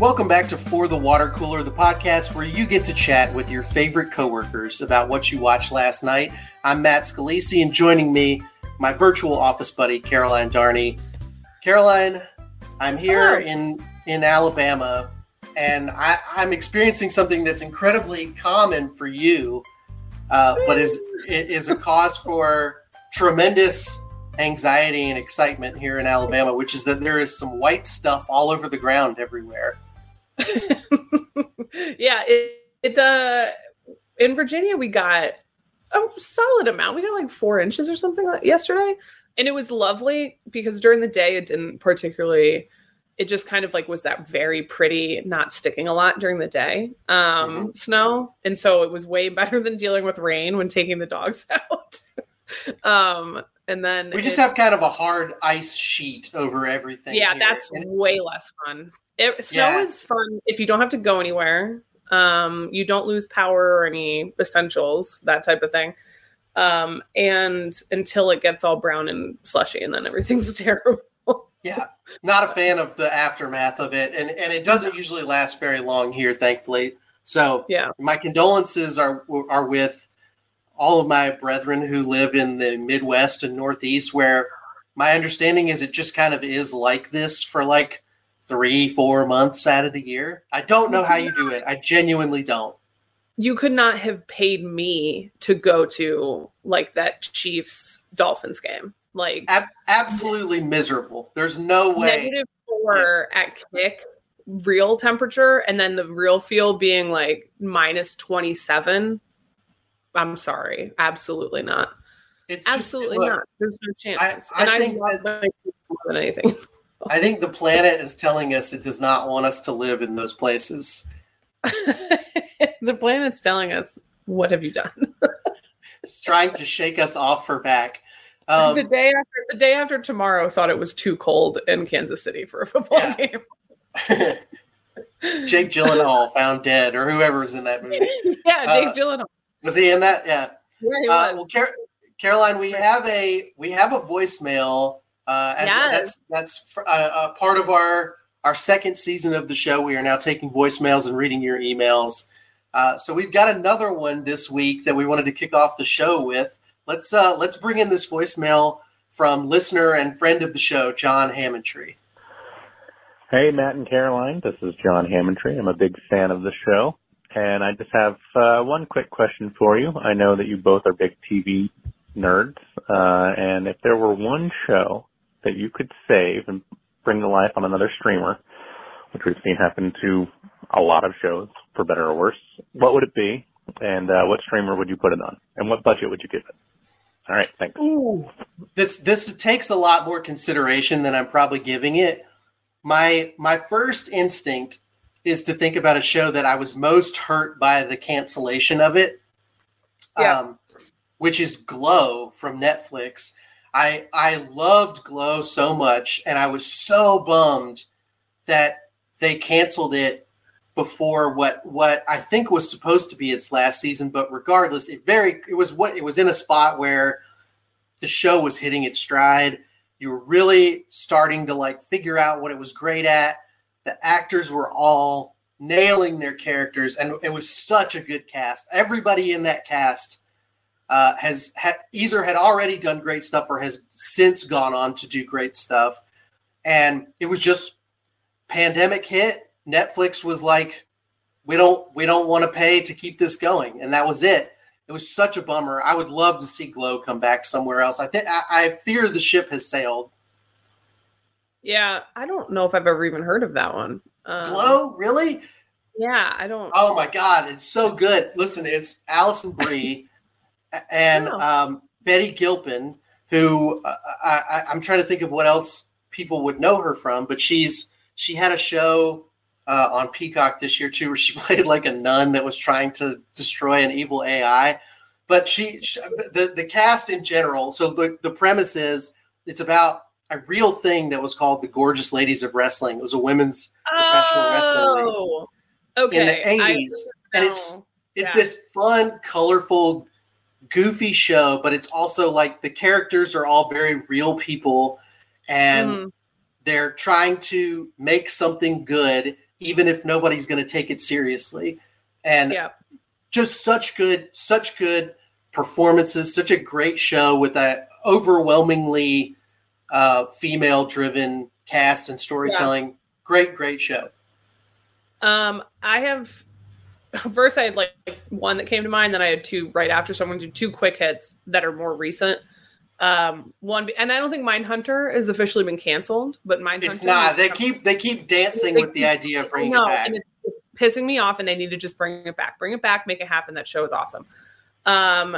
Welcome back to For the Water Cooler, the podcast where you get to chat with your favorite coworkers about what you watched last night. I'm Matt Scalisi, and joining me, my virtual office buddy, Caroline Darney. Caroline, I'm here in in Alabama, and I, I'm experiencing something that's incredibly common for you, uh, but is is a cause for tremendous anxiety and excitement here in Alabama, which is that there is some white stuff all over the ground everywhere. yeah, it, it uh in Virginia we got a solid amount. We got like four inches or something like yesterday. And it was lovely because during the day it didn't particularly it just kind of like was that very pretty, not sticking a lot during the day um mm-hmm. snow. And so it was way better than dealing with rain when taking the dogs out. um and then we just it, have kind of a hard ice sheet over everything. Yeah, here. that's and, way less fun. It, snow yeah. is fun if you don't have to go anywhere. Um, you don't lose power or any essentials, that type of thing. Um, and until it gets all brown and slushy, and then everything's terrible. yeah, not a fan of the aftermath of it, and and it doesn't usually last very long here, thankfully. So yeah, my condolences are are with all of my brethren who live in the Midwest and Northeast, where my understanding is it just kind of is like this for like three, four months out of the year. I don't know how you do it. I genuinely don't. You could not have paid me to go to like that Chiefs Dolphins game. Like Ab- absolutely miserable. There's no way. Negative four yeah. at kick, real temperature, and then the real field being like minus 27. I'm sorry. Absolutely not. It's absolutely just, look, not. There's no chance. I, I and I love that, more than anything. I think the planet is telling us it does not want us to live in those places. the planet's telling us, what have you done? it's trying to shake us off her back. Um, the day after the day after tomorrow thought it was too cold in Kansas City for a football yeah. game. Jake Gyllenhaal found dead, or whoever was in that movie. yeah, Jake uh, Gyllenhaal. Was he in that? Yeah. Yeah, he uh, was. well, Car- Caroline, we have a we have a voicemail uh, as, yes. That's that's a, uh, a, part of our our second season of the show. We are now taking voicemails and reading your emails. Uh, so we've got another one this week that we wanted to kick off the show with. Let's uh, let's bring in this voicemail from listener and friend of the show, John Hammondtree. Hey, Matt and Caroline. This is John Hammondtree. I'm a big fan of the show. And I just have uh, one quick question for you. I know that you both are big TV nerds. Uh, and if there were one show that you could save and bring to life on another streamer, which we've seen happen to a lot of shows, for better or worse, what would it be? And uh, what streamer would you put it on? And what budget would you give it? All right, thanks. Ooh, this this takes a lot more consideration than I'm probably giving it. My my first instinct is to think about a show that I was most hurt by the cancellation of it, yeah. um, which is Glow from Netflix. I I loved Glow so much, and I was so bummed that they canceled it before what what I think was supposed to be its last season. But regardless, it very it was what it was in a spot where the show was hitting its stride. You were really starting to like figure out what it was great at. The actors were all nailing their characters, and it was such a good cast. Everybody in that cast uh, has ha- either had already done great stuff or has since gone on to do great stuff. And it was just pandemic hit. Netflix was like, we don't we don't want to pay to keep this going, and that was it. It was such a bummer. I would love to see Glow come back somewhere else. I think I fear the ship has sailed. Yeah, I don't know if I've ever even heard of that one. Um, Glow, really? Yeah, I don't. Oh my god, it's so good. Listen, it's Alison Brie and oh. um, Betty Gilpin, who uh, I, am trying to think of what else people would know her from, but she's she had a show uh, on Peacock this year too, where she played like a nun that was trying to destroy an evil AI. But she, she the the cast in general. So the the premise is it's about a real thing that was called the Gorgeous Ladies of Wrestling. It was a women's professional wrestling league Oh, okay. in the I- eighties, and it's it's Yeah. this fun, colorful, goofy show, but it's also like the characters are all very real people, and Mhm. they're trying to make something good, even if nobody's going to take it seriously. And Yeah. just such good, such good performances, such a great show with a overwhelmingly uh, female-driven cast and storytelling. Great, great show. Um, I have first I had like one that came to mind, then I had two right after. So I'm going to do two quick hits that are more recent. Um, one and I don't think Mindhunter has officially been canceled, but Mindhunter It's not. They coming- keep they keep dancing They with the idea of bringing no, it back. and it's, it's pissing me off, and they need to just bring it back. Bring it back, make it happen. That show is awesome. Um,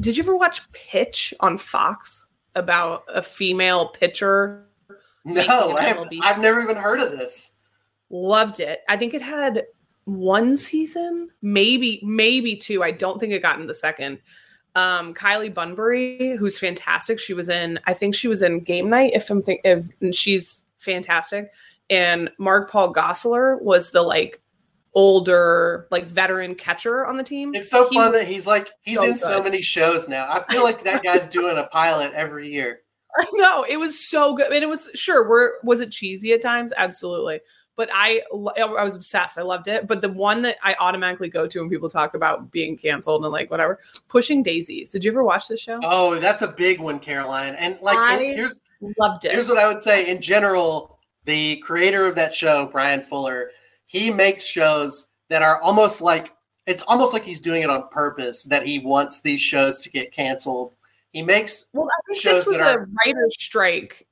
did you ever watch Pitch on Fox about a female pitcher? No, I have, I've never even heard of this. Loved it. I think it had one season, maybe maybe two. I don't think it got in the second. Um, Kylie Bunbury, who's fantastic. She was in, I think she was in Game Night. If I'm think, if and she's fantastic. And Mark Paul Gosselaar was the like older, like veteran catcher on the team. It's so He fun that he's like he's so in so many shows now. I feel like that guy's doing a pilot every year. I know it was so good, and it was sure. Were was it cheesy at times? Absolutely, but I I was obsessed. I loved it. But the one that I automatically go to when people talk about being canceled and like whatever, Pushing Daisies. Did you ever watch this show? Oh, that's a big one, Caroline. And like I- and here's Loved it. here's what I would say in general, the creator of that show, Bryan Fuller, he makes shows that are almost like it's almost like he's doing it on purpose that he wants these shows to get canceled. He makes well, I think this was a are- writer's strike.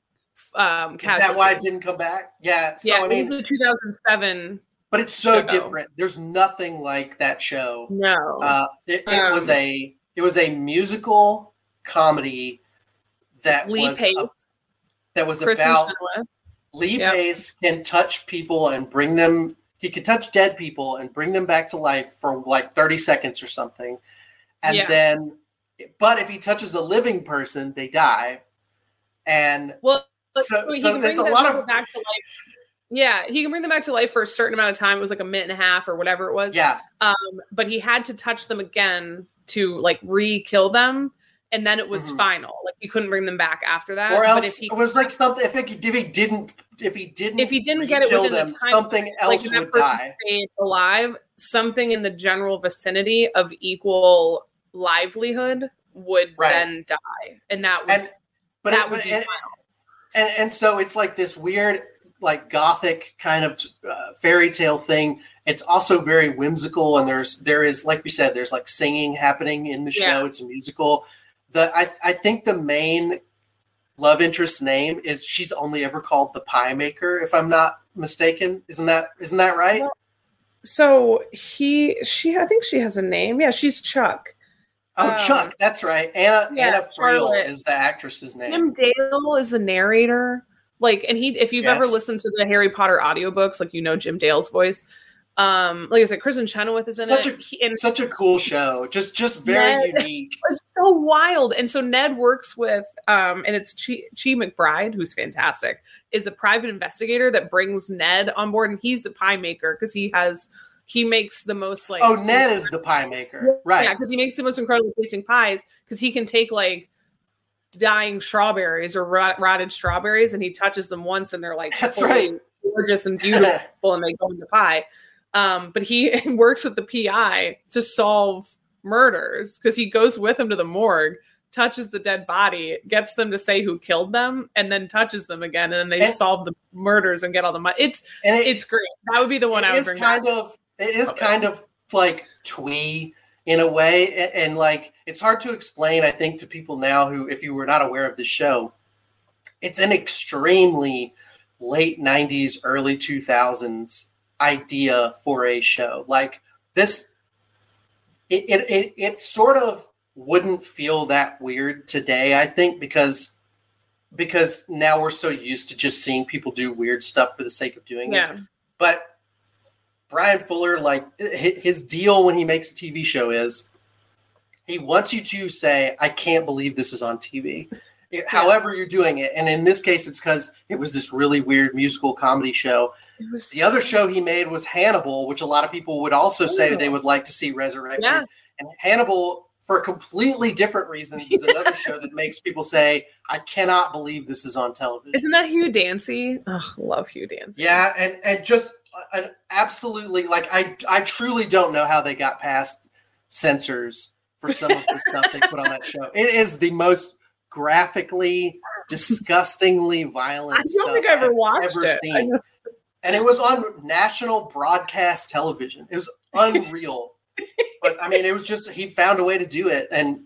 Um, is that why it didn't come back? Yeah. So yeah, I mean, was a 2007. but it's so show. different. There's nothing like that show. No, Uh, it, it was Um, a it was a musical comedy that Lee was Pace, a- that was Kristin about Lee Yep. Pace can touch people and bring them. He can touch dead people and bring them back to life for like thirty seconds or something, and Yeah. then, but if he touches a living person, they die. And Well, So- he so there's bring a lot them of- back to life. Yeah, he can bring them back to life for a certain amount of time. It was like a minute and a half or whatever it was. yeah, Um, but he had to touch them again to like re-kill them, and then it was Mhm. final. Like he couldn't bring them back after that. or But else if he it was like something. If, it, if he didn't, if he didn't, if he didn't get it within them, the time, something else that would die. alive, something in the general vicinity of equal livelihood would Right. then die, and that would And but that it, would but be and, final. And and so it's like this weird like gothic kind of uh, fairy tale thing it's also very whimsical and there's there is like we said there's like singing happening in the show Yeah. it's a musical the I, I think the main love interest's name is she's only ever called the pie maker if i'm not mistaken isn't that isn't that right Well, So he, she, I think she has a name. Yeah, she's Chuck. Oh um, chuck that's right anna yeah, anna friel Charlotte. is the actress's name Jim Dale is the narrator. Like, and he, if you've ever listened to the Harry Potter audiobooks, like you know Jim Dale's voice. Um, like I said, Kristin Chenoweth is in Such it. a- He- and such a cool show just just very Ned- unique it's so wild. And so Ned works with, um, and it's Chi, Chi McBride, who's fantastic, is a private investigator that brings Ned on board, and he's the pie maker because he has, he makes the most like. oh ned is the pie maker right Yeah, because he makes the most incredible tasting pies because he can take like dying strawberries or rot- rotted strawberries and he touches them once and they're like That's fully right. gorgeous and beautiful and they go in the pie. Um, but he works with the PI to solve murders because he goes with him to the morgue, touches the dead body, gets them to say who killed them, and then touches them again, and then they And- solve the murders and get all the money. It's and it, it's great. That would be the one I it would is bring. kind back. of it is Okay. kind of like twee in a way and, and like it's hard to explain i think to people now who if you were not aware of the show it's an extremely late 90s early 2000s idea for a show like this it it, it, it sort of wouldn't feel that weird today i think because because now we're so used to just seeing people do weird stuff for the sake of doing Yeah. it. But Bryan Fuller, like his deal when he makes a TV show is he wants you to say, I can't believe this is on TV. However, you're doing it. And in this case, it's because it was this really weird musical comedy show. Was The other show he made was Hannibal, which a lot of people would also say they would like to see resurrected. Yeah. And Hannibal, for completely different reasons, is another show that makes people say, I cannot believe this is on television. Isn't that Hugh Dancy? Oh, love Hugh Dancy. Yeah, and and just an absolutely like I I truly don't know how they got past censors for some of the stuff they put on that show. It is the most graphically, disgustingly violent I don't stuff think I ever I've watched ever it. Seen. And it was on national broadcast television. It was unreal. but I mean, it was just he found a way to do it, and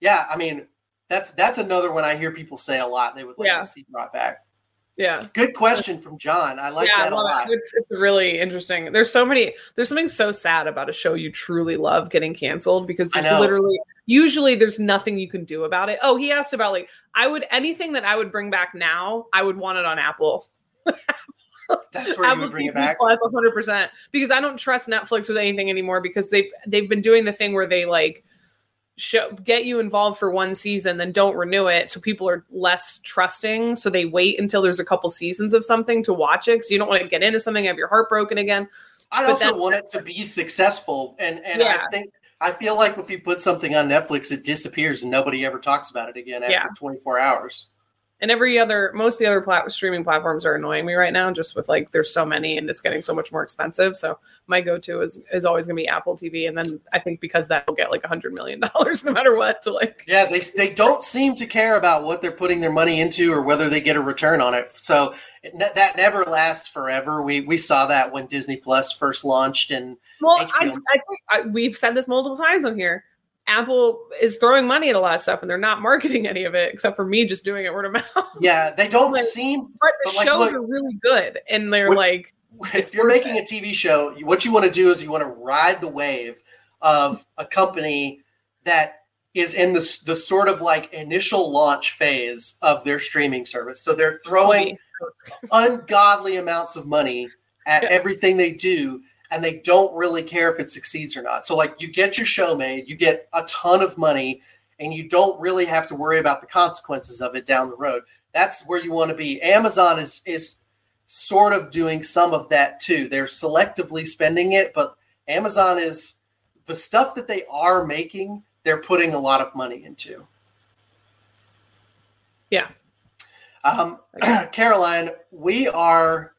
yeah, I mean. That's that's another one I hear people say a lot. They would like Yeah. to see brought back. Yeah. Good question from John. I like yeah, that a I lot. it. It's it's really interesting. There's so many. There's something so sad about a show you truly love getting canceled because there's literally usually there's nothing you can do about it. Oh, he asked about like I would anything that I would bring back now. I would want it on Apple. That's where you Apple would bring it TV back. Plus 100 percent because I don't trust Netflix with anything anymore because they've they've been doing the thing where they like show get you involved for one season then don't renew it so people are less trusting so they wait until there's a couple seasons of something to watch it because you don't want to get into something have your heart broken again I also then- want it to be successful, and and Yeah. I think I feel like if you put something on Netflix, it disappears and nobody ever talks about it again after Yeah. 24 hours. And every other most of the other plat- streaming platforms are annoying me right now just with like there's so many and it's getting so much more expensive so my go-to is is always going to be apple tv and then i think because that will get like a hundred million dollars no matter what to like Yeah, they they don't seem to care about what they're putting their money into or whether they get a return on it. So it, that never lasts forever. We we saw that when Disney Plus first launched, and Well, I, I think I, we've said this multiple times on here. Apple is throwing money at a lot of stuff, and they're not marketing any of it, except for me just doing it word of mouth. yeah, they don't Like- seem. But the But, like, shows look- are really good, and they're What- like, If you're making a TV show, what you want to do is you want to ride the wave of a company that is in the the sort of like initial launch phase of their streaming service. So they're throwing ungodly amounts of money at Yeah. everything they do and they don't really care if it succeeds or not. So like you get your show made, you get a ton of money and you don't really have to worry about the consequences of it down the road. That's where you want to be. Amazon is is sort of doing some of that too. They're selectively spending it, but Amazon is the stuff that they are making, they're putting a lot of money into. Yeah. Um, Caroline, we are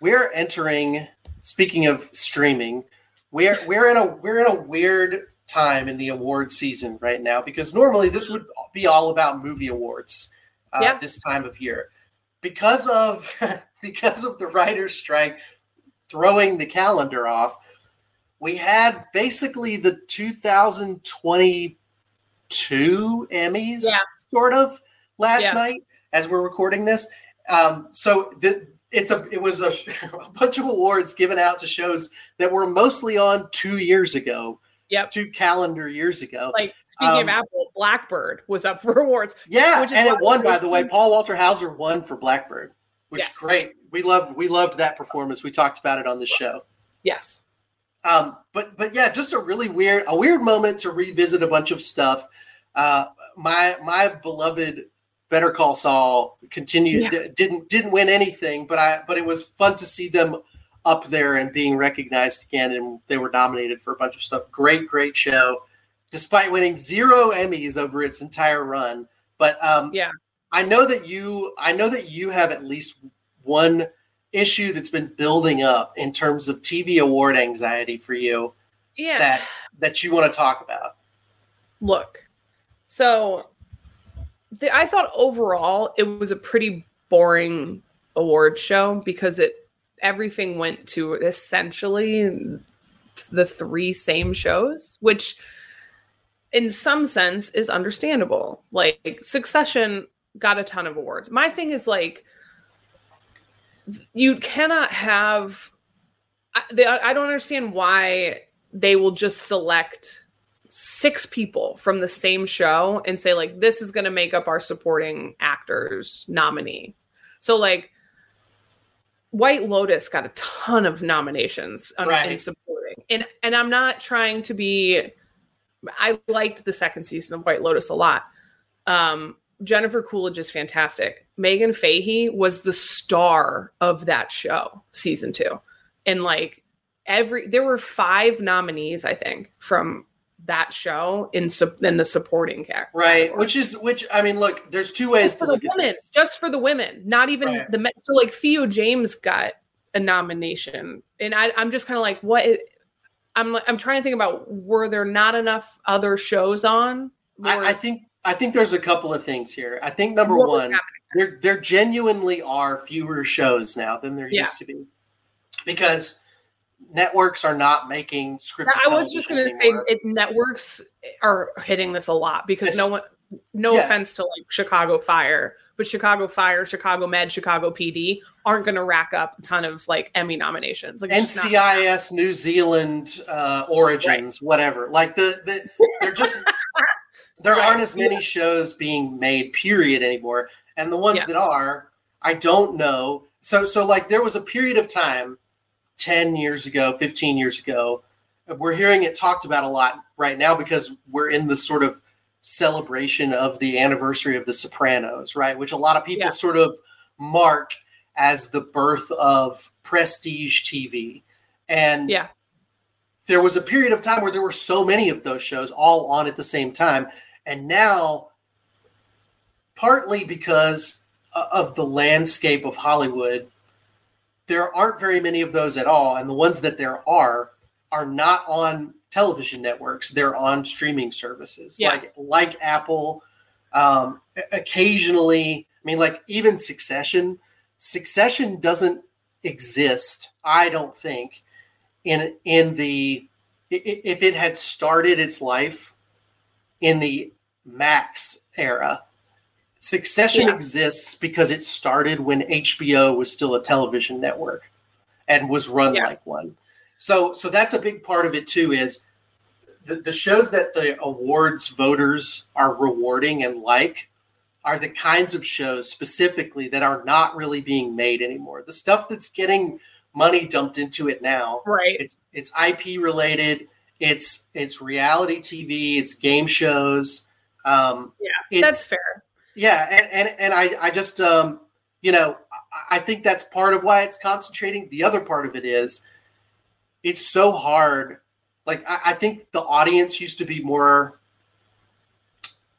we're entering. Speaking of streaming, we're we're in a we're in a weird time in the award season right now because normally this would be all about movie awards uh, Yeah. this time of year because of because of the writers' strike throwing the calendar off. We had basically the 2022 Emmys, Yeah. sort of last Yeah. night as we're recording this. Um, so the, it's a it was a, a bunch of awards given out to shows that were mostly on two years ago, Yep. two calendar years ago. Like speaking Um, of Apple, Blackbird was up for awards. Yeah, Which and it won by the way. Paul Walter Hauser won for Blackbird, which Yes. is great. We loved we loved that performance. We talked about it on the show. Yes. Um, but but yeah, just a really weird a weird moment to revisit a bunch of stuff. Uh, my my beloved Better Call Saul continued Yeah. di- didn't didn't win anything, but I but it was fun to see them up there and being recognized again, and they were nominated for a bunch of stuff. Great great show, despite winning zero Emmys over its entire run. But um, Yeah. I know that you I know that you have at least one issue that's been building up in terms of TV award anxiety for you Yeah. that that you want to talk about. Look, so the, I thought overall it was a pretty boring award show because it everything went to essentially the three same shows, which in some sense is understandable. Like Succession got a ton of awards. My thing is like you cannot have I, they, I don't understand why they will just select six people from the same show and say like this is going to make up our supporting actors nominee. So like White Lotus got a ton of nominations on, Right. in supporting. And and I'm not trying to be I liked the second season of White Lotus a lot. Um Jennifer Coolidge is fantastic. Meghann Fahy was the star of that show, season 2. And like every there were 5 nominees I think from that show in su- in the supporting character. Right. Which is which I mean, look, there's two ways just to for the women, just for the women, not even Right. the men. So like Theo James got a nomination, and I, I'm just kind of like, what? i- I'm I'm trying to think about were there not enough other shows on? I, I think I think there's a couple of things here. I think number what one, there there genuinely are fewer shows now than there Yeah. used to be because networks are not making scripted. I was just going to say it, networks are hitting this a lot because This- no one. No Yeah. offense to like Chicago Fire, but Chicago Fire, Chicago Med, Chicago PD aren't going to rack up a ton of like Emmy nominations. Like it's NCIS New Zealand uh, origins, whatever. Like the, the they're just there Right. aren't as many shows being made, period, anymore. And the ones Yeah. that are, I don't know. So so like there was a period of time, ten years ago, fifteen years ago. We're hearing it talked about a lot right now because we're in this sort of celebration of the anniversary of The Sopranos, right? Which a lot of people Yeah. sort of mark as the birth of prestige TV. And Yeah. there was a period of time where there were so many of those shows all on at the same time. And now, partly because of the landscape of Hollywood, there aren't very many of those at all. And the ones that there are are not on television networks, they're on streaming services Yeah. like like Apple. Um, occasionally, I mean, like even Succession. Succession doesn't exist, I don't think, in in the if it had started its life in the Max era. Succession Yeah. exists because it started when HBO was still a television network and was run Yeah. like one. So so that's a big part of it too is the, the shows that the awards voters are rewarding and like are the kinds of shows specifically that are not really being made anymore. The stuff that's getting money dumped into it now right. it's it's IP related. It's it's reality TV. It's game shows. Um, Yeah, That's fair. Yeah, and and, and I I just um, you know I, think that's part of why it's concentrating. The other part of it is it's so hard. Like I, I think the audience used to be more.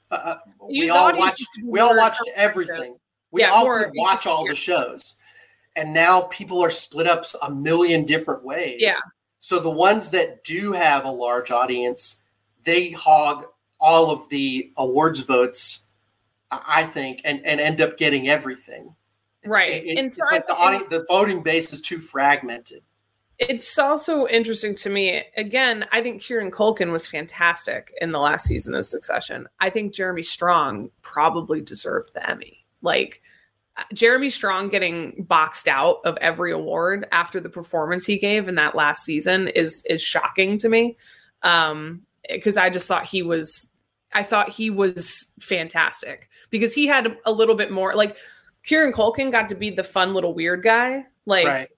Uh, we all watched. used to be We all watched everything. We Yeah, all could watch all the shows, and now people are split up a million different ways. Yeah. So the ones that do have a large audience, they hog all of the awards votes, I think, and, and end up getting everything. It's, Right. it- And it's I like the audience, the voting base is too fragmented. It's also interesting to me. Again, I think Kieran Culkin was fantastic in the last season of Succession. I think Jeremy Strong probably deserved the Emmy. Like Jeremy Strong getting boxed out of every award after the performance he gave in that last season is is shocking to me. Um because I just thought he was I thought he was fantastic because he had a little bit more like Kieran Culkin got to be the fun little weird guy. Like right.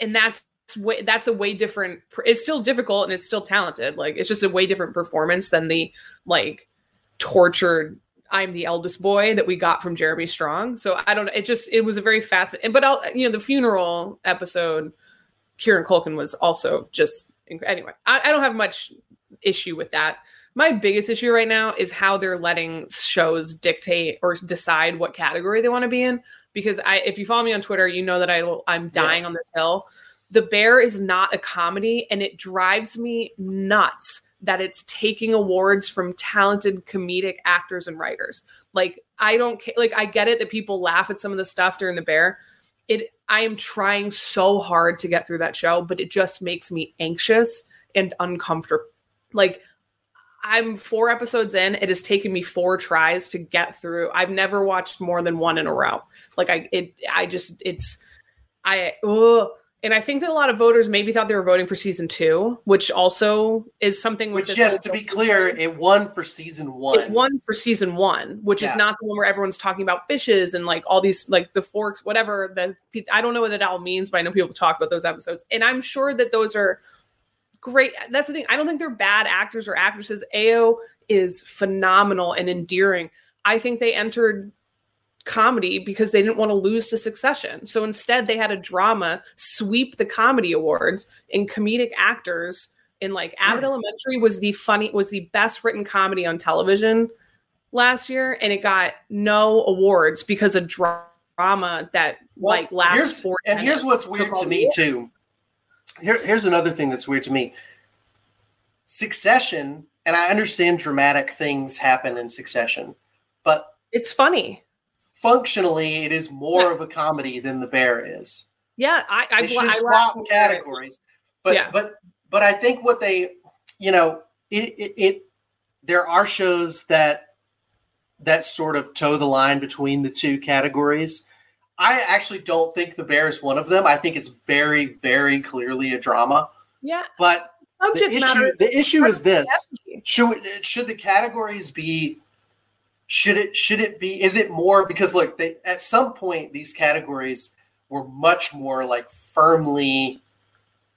and that's way that's a way different it's still difficult and it's still talented like it's just a way different performance than the like tortured i'm the eldest boy that we got from jeremy strong so i don't know it just it was a very fascinating but i'll you know the funeral episode kieran culkin was also just anyway I, I don't have much issue with that my biggest issue right now is how they're letting shows dictate or decide what category they want to be in because i if you follow me on twitter you know that I, I'm dying Yes. on this hill the Bear is not a comedy, and it drives me nuts that it's taking awards from talented comedic actors and writers. Like, I don't care. like. I get it that people laugh at some of the stuff during the Bear. It. I am trying so hard to get through that show, but it just makes me anxious and uncomfortable. Like, I'm four episodes in. It has taken me four tries to get through. I've never watched more than one in a row. Like, I. It. I just. It's. I. Ugh and I think that a lot of voters maybe thought they were voting for season two, which also is something. Which, yes, to be clear, it won for season one. it won for season one, which Yeah. is not the one where everyone's talking about fishes and like all these like the forks, whatever. The I don't know what it all means, but I know people talk about those episodes, and I'm sure that those are great. That's the thing. I don't think they're bad actors or actresses. Ayo is phenomenal and endearing. I think they entered comedy because they didn't want to lose to Succession. So instead, they had a drama sweep the comedy awards in comedic actors. In like Abbott Elementary was the funny was the best written comedy on television last year, and it got no awards because of dra- drama that Well, like lasts here's, four. and here's what's weird to me too. Here, here's another thing that's weird to me. Succession, and I understand dramatic things happen in Succession, but It's funny. functionally, it is more Yeah. of a comedy than The Bear is. Yeah, I I, They should I swap I categories, but Yeah. but but I think what they, you know, it, it it there are shows that that sort of toe the line between the two categories. I actually don't think The Bear is one of them. I think it's very very clearly a drama, Yeah, but the issue, the issue is this. should should the categories be should it should it be is it more because look they at some point these categories were much more like firmly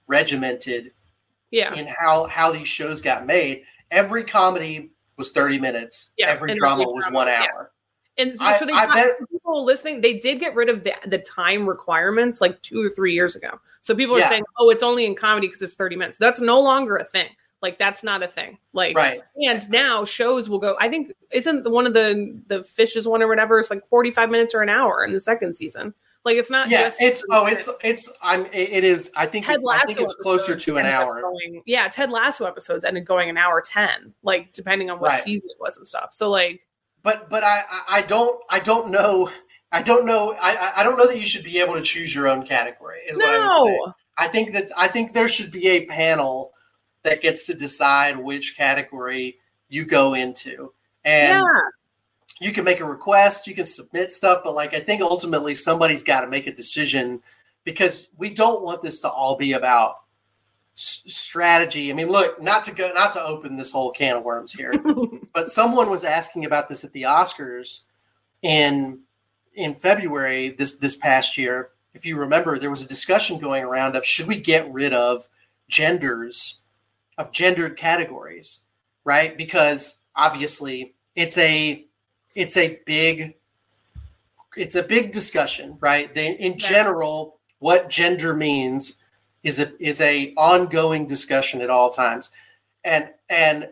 regimented Yeah, in how how these shows got made. Every comedy was 30 minutes. Yeah, every drama was drama, one hour and so, I- so they I got bet- people listening. They did get rid of the the time requirements like two or three years ago. So people are saying, "Oh, it's only in comedy because it's thirty minutes." That's no longer a thing. Like that's not a thing. Like right and now shows will go. I think isn't the, one of the the fishes one or whatever. It's like forty five minutes or an hour in the second season. Like it's not yeah just it's oh it's minutes. it's i'm it is i think Ted it, Lasso i think it's closer to an hour Going, yeah, Ted Lasso episodes ended going an hour ten, like depending on what Right. season it was and stuff. So like, but but I, I don't I don't know I don't know I I- don't know that you should be able to choose your own category. Is what I would say. no, I think that I think there should be a panel that gets to decide which category you go into, and yeah, you can make a request, you can submit stuff, but like I think ultimately somebody's got to make a decision because we don't want this to all be about s- strategy. I mean, look, not to go, not to open this whole can of worms here, but someone was asking about this at the Oscars in in February this this past year. If you remember, there was a discussion going around of should we get rid of genders of gendered categories, right? Because obviously it's a it's a big it's a big discussion, right? They, in Yeah. general, what gender means is a is a ongoing discussion at all times, and and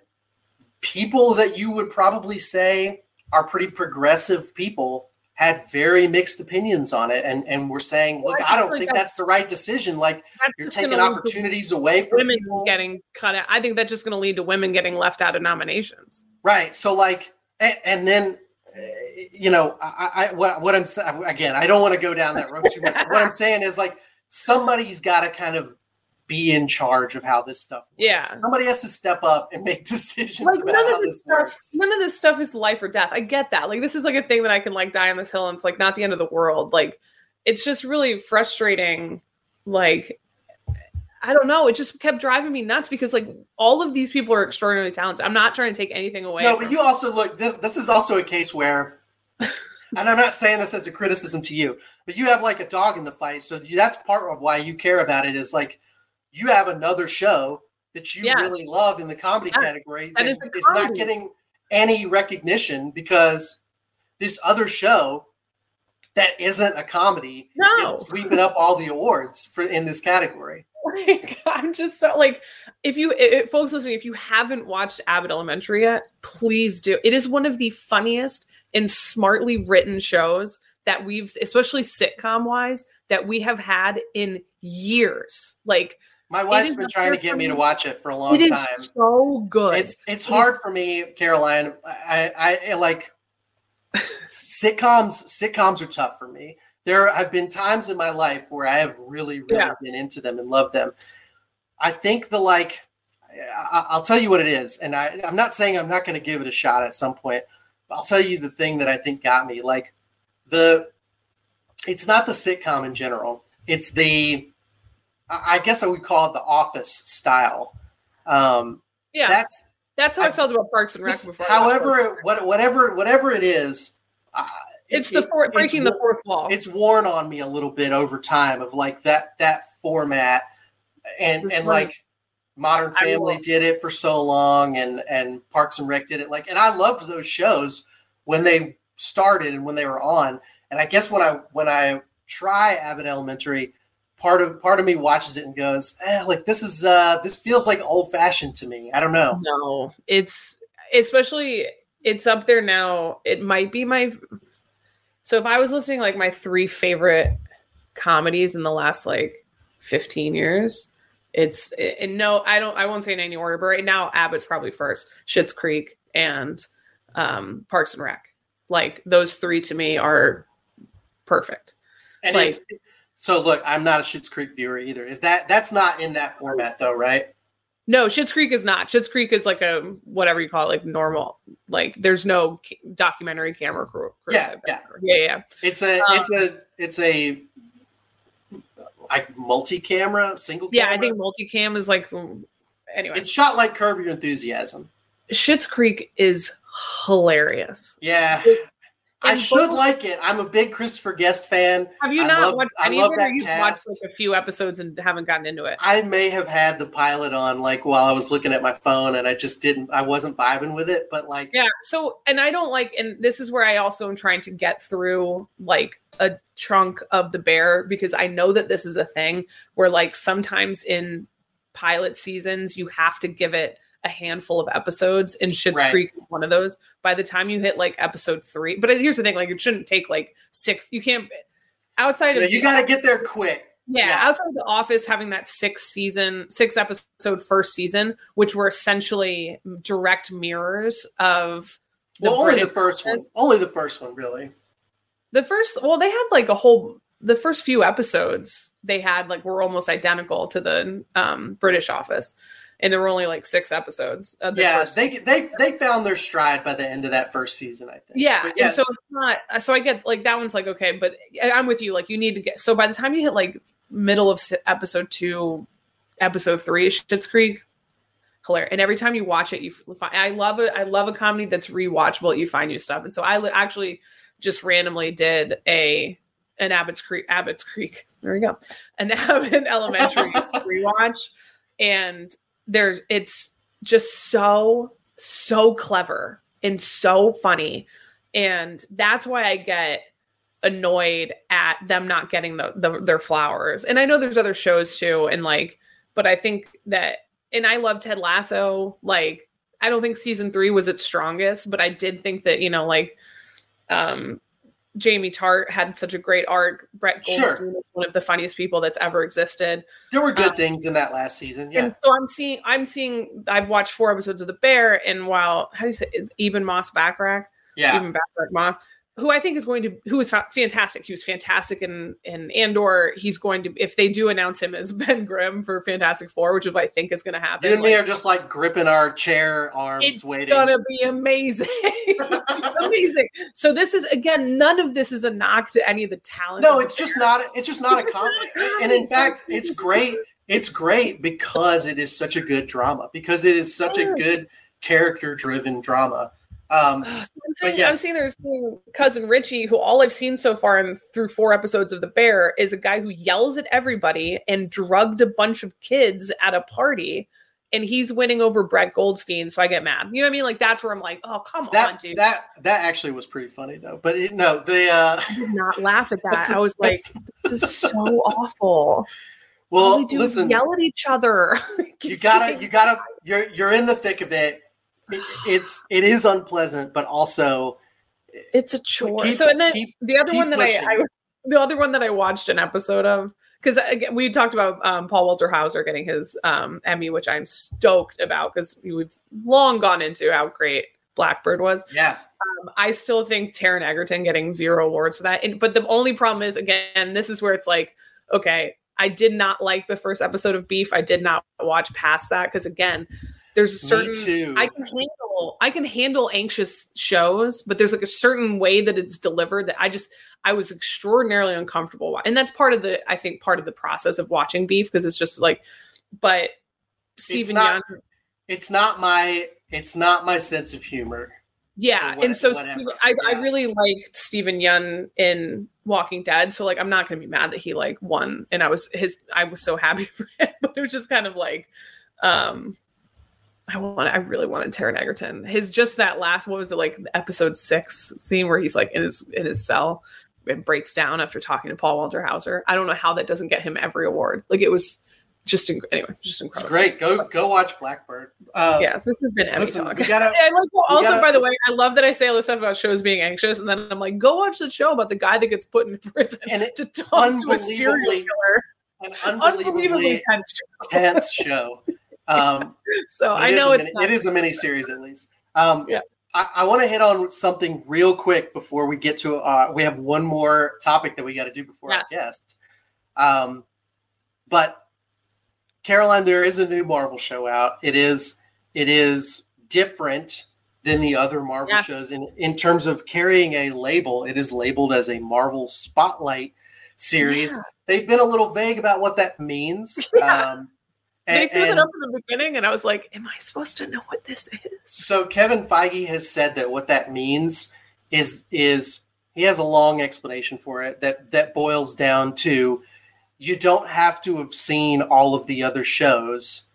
people that you would probably say are pretty progressive people had very mixed opinions on it, and and were saying, Well, look, I I don't like think that's the right decision. Like you're taking gonna lead to opportunities away from women people. getting cut out. I think that's just going to lead to women getting left out of nominations. Right. So like, and, and then, uh, you know, I, I what, what I'm saying again, I don't want to go down that road too much. what I'm saying is like somebody's got to kind of be in charge of how this stuff works. Yeah. Somebody has to step up and make decisions Like about none of this this stuff, works. none of this stuff is life or death. I get that. Like this is like a thing that I can like die on this hill, and it's like not the end of the world. Like it's just really frustrating. Like I don't know. It just kept driving me nuts because like all of these people are extraordinarily talented. I'm not trying to take anything away. No, but you also look. This this is also a case where, and I'm not saying this as a criticism to you, but you have like a dog in the fight, so that's part of why you care about it. Is like you have another show that you Yeah. really love in the comedy Yeah, category that that is not getting any recognition because this other show that isn't a comedy No. is sweeping up all the awards for in this category. Like i'm just so like if you i- i- folks listening if you haven't watched abbott elementary yet please do it is one of the funniest and smartly written shows that we've especially sitcom wise that we have had in years like My wife's been trying to get me to watch it for a long it is time. so good It's it's It is- hard for me, Caroline. I, I, I like sitcoms. Sitcoms are tough for me. There have been times in my life where I have really, really Yeah. been into them and loved them. I think the like, I, I'll tell you what it is, and I, I'm not saying I'm not going to give it a shot at some point. But I'll tell you the thing that I think got me. Like the, it's not the sitcom in general. It's the, I guess I would call it the Office style. Um, Yeah, That's that's how I, I- felt about Parks and Rec before. However, it, what, whatever, whatever it is, uh, it's it- the breaking the fourth wall. It's worn on me a little bit over time of like that that format, and and like Modern Family did it for so long, and and Parks and Rec did it like, and I loved those shows when they started and when they were on. And I guess when I when I try Abbott Elementary, part of part of me watches it and goes, eh, like this is uh this feels like old fashioned to me. I don't know. No, it's especially it's up there now. It might be my so if I was listening like my three favorite comedies in the last like 15 years, it's and no, I don't I won't say in any order, but right now Abbott's probably first, Schitt's Creek and um Parks and Rec. Like those three to me are perfect. And Like- so look, I'm not a Schitt's Creek viewer either. Is that that's not in that format though, right? No, Schitt's Creek is not. Schitt's Creek is like a whatever you call it, like normal. Like there's no ca- documentary camera crew. crew Yeah, yeah. yeah, yeah. It's a Um, it's a it's a like multi-camera, single Yeah, camera. I think multicam is like anyway. it's shot like Curb Your Enthusiasm. Schitt's Creek is hilarious. Yeah. It- I should both- like it. I'm a big Christopher Guest fan. Have you I not love- watched I any love of it, you've cast. watched like a few episodes and haven't gotten into it? I may have had the pilot on like while I was looking at my phone and I just didn't I wasn't vibing with it, but like Yeah. So, and I don't like, and this is where I also am trying to get through like a trunk of the bear because I know that this is a thing where like sometimes in pilot seasons you have to give it a handful of episodes and Schitt's Right. Creek is one of those. By the time you hit like episode three, but here's the thing: like it shouldn't take like six. You can't outside of you got to get there quick. yeah, Yeah. outside of the office having that six season, six episode first season, which were essentially direct mirrors of Well, only British the first one. Only the first one, really. The first, well, they had like a whole. The first few episodes they had like were almost identical to the um, British Office, and there were only like six episodes. Of the Yeah, they they they found their stride by the end of that first season, I think. yeah, But and so it's not. Uh, so I get like that one's like okay, but I'm with you. Like you need to get. So by the time you hit like middle of episode two, episode three, Schitt's Creek, hilarious. And every time you watch it, you find. I love it. I love a comedy that's rewatchable. You find new stuff, and so I li- actually just randomly did a an Abbott's Creek. Abbott's Creek. There we go. An Abbott Elementary rewatch, and there's it's just so so clever and so funny. And that's why i get annoyed at them not getting the, the their flowers. And i know there's other shows too and like but i think that and i love ted lasso like i don't think season three was its strongest but i did think that you know like um jamie tartt had such a great arc brett Sure. goldstein is one of the funniest people that's ever existed there were good um, things in that last season. Yeah. and so I'm seeing, I'm seeing, I've watched four episodes of The Bear, and while how do you say it's Ebon Moss Bachrach, Yeah. Ebon Bachrach Moss, who I think is going to, who is fa- fantastic. He was fantastic in in Andor. He's going to, if they do announce him as Ben Grimm for Fantastic Four, which is what I think is going to happen. You and me are just like gripping our chair arms It's waiting. It's gonna be amazing, amazing. So this is again, none of this is a knock to any of the talent. No, it's just not it's just not a just not comedy. a And in fact, it's great. It's great because it is such a good drama, because it is such a good character driven drama. Um, I'm seeing, I'm yes. seeing there's cousin Richie, who all I've seen so far and through four episodes of The Bear is a guy who yells at everybody and drugged a bunch of kids at a party, and he's winning over Brett Goldstein. So I get mad. You know what I mean? Like that's where I'm like, oh come on, dude. that that actually was pretty funny though. But it, no, the uh, I did not laugh at that. I was like, this is so awful. Well, they do is listen, yell at each other. you gotta you gotta you're you're in the thick of it. It it's it is unpleasant, but also it's a chore. Keep- so and then keep- the other one that I. I the other one that I watched an episode of because again we talked about um, Paul Walter Hauser getting his um, Emmy, which I'm stoked about because we've long gone into how great Blackbird was. yeah. Um, I still think Taron Egerton getting zero awards for that. And, but the only problem is, again, this is where it's like, okay, I did not like the first episode of Beef. I did not watch past that because again, there's a certain. I can handle I can handle anxious shows, but there's like a certain way that it's delivered that I just I was extraordinarily uncomfortable. And that's part of the, I think, part of the process of watching Beef because it's just like, but Steven not- Young, It's not my it's not my sense of humor. yeah. or and so what- Steven, whatever, I, I really liked Steven Yeun in Walking Dead. So like, I'm not going to be mad that he like won. And I was his, I was so happy for him, but it was just kind of like, um, I want, I really wanted Taron Egerton. His just that last, what was it like, episode six scene where he's like in his in his cell and breaks down after talking to Paul Walter Hauser. I don't know how that doesn't get him every award. Like it was just anyway, just It's incredible. great. Go go watch Blackbird. Uh, Yeah, this has been Emmy Listen, talk. gotta And I like, well, also, gotta- by the way, I love that I say all this stuff about shows being anxious, and then I'm like, go watch the show about the guy that gets put in prison and it, to talk to a serial killer. an Unbelievably unbelievably tense. show. tense show. Um, So I know it's mini- it is a mini series at least. Um, Yeah. I, I want to hit on something real quick before we get to. Uh, we have one more topic that we got to do before Yes. our guest. Um, but Caroline, there is a new Marvel show out. It is it is different than the other Marvel Yeah. shows in in terms of carrying a label. It is labeled as a Marvel Spotlight series. Yeah. They've been a little vague about what that means. Yeah. Um, they threw it up in the beginning, and I was like, am I supposed to know what this is? So Kevin Feige has said that what that means is is he has a long explanation for it that that boils down to you don't have to have seen all of the other shows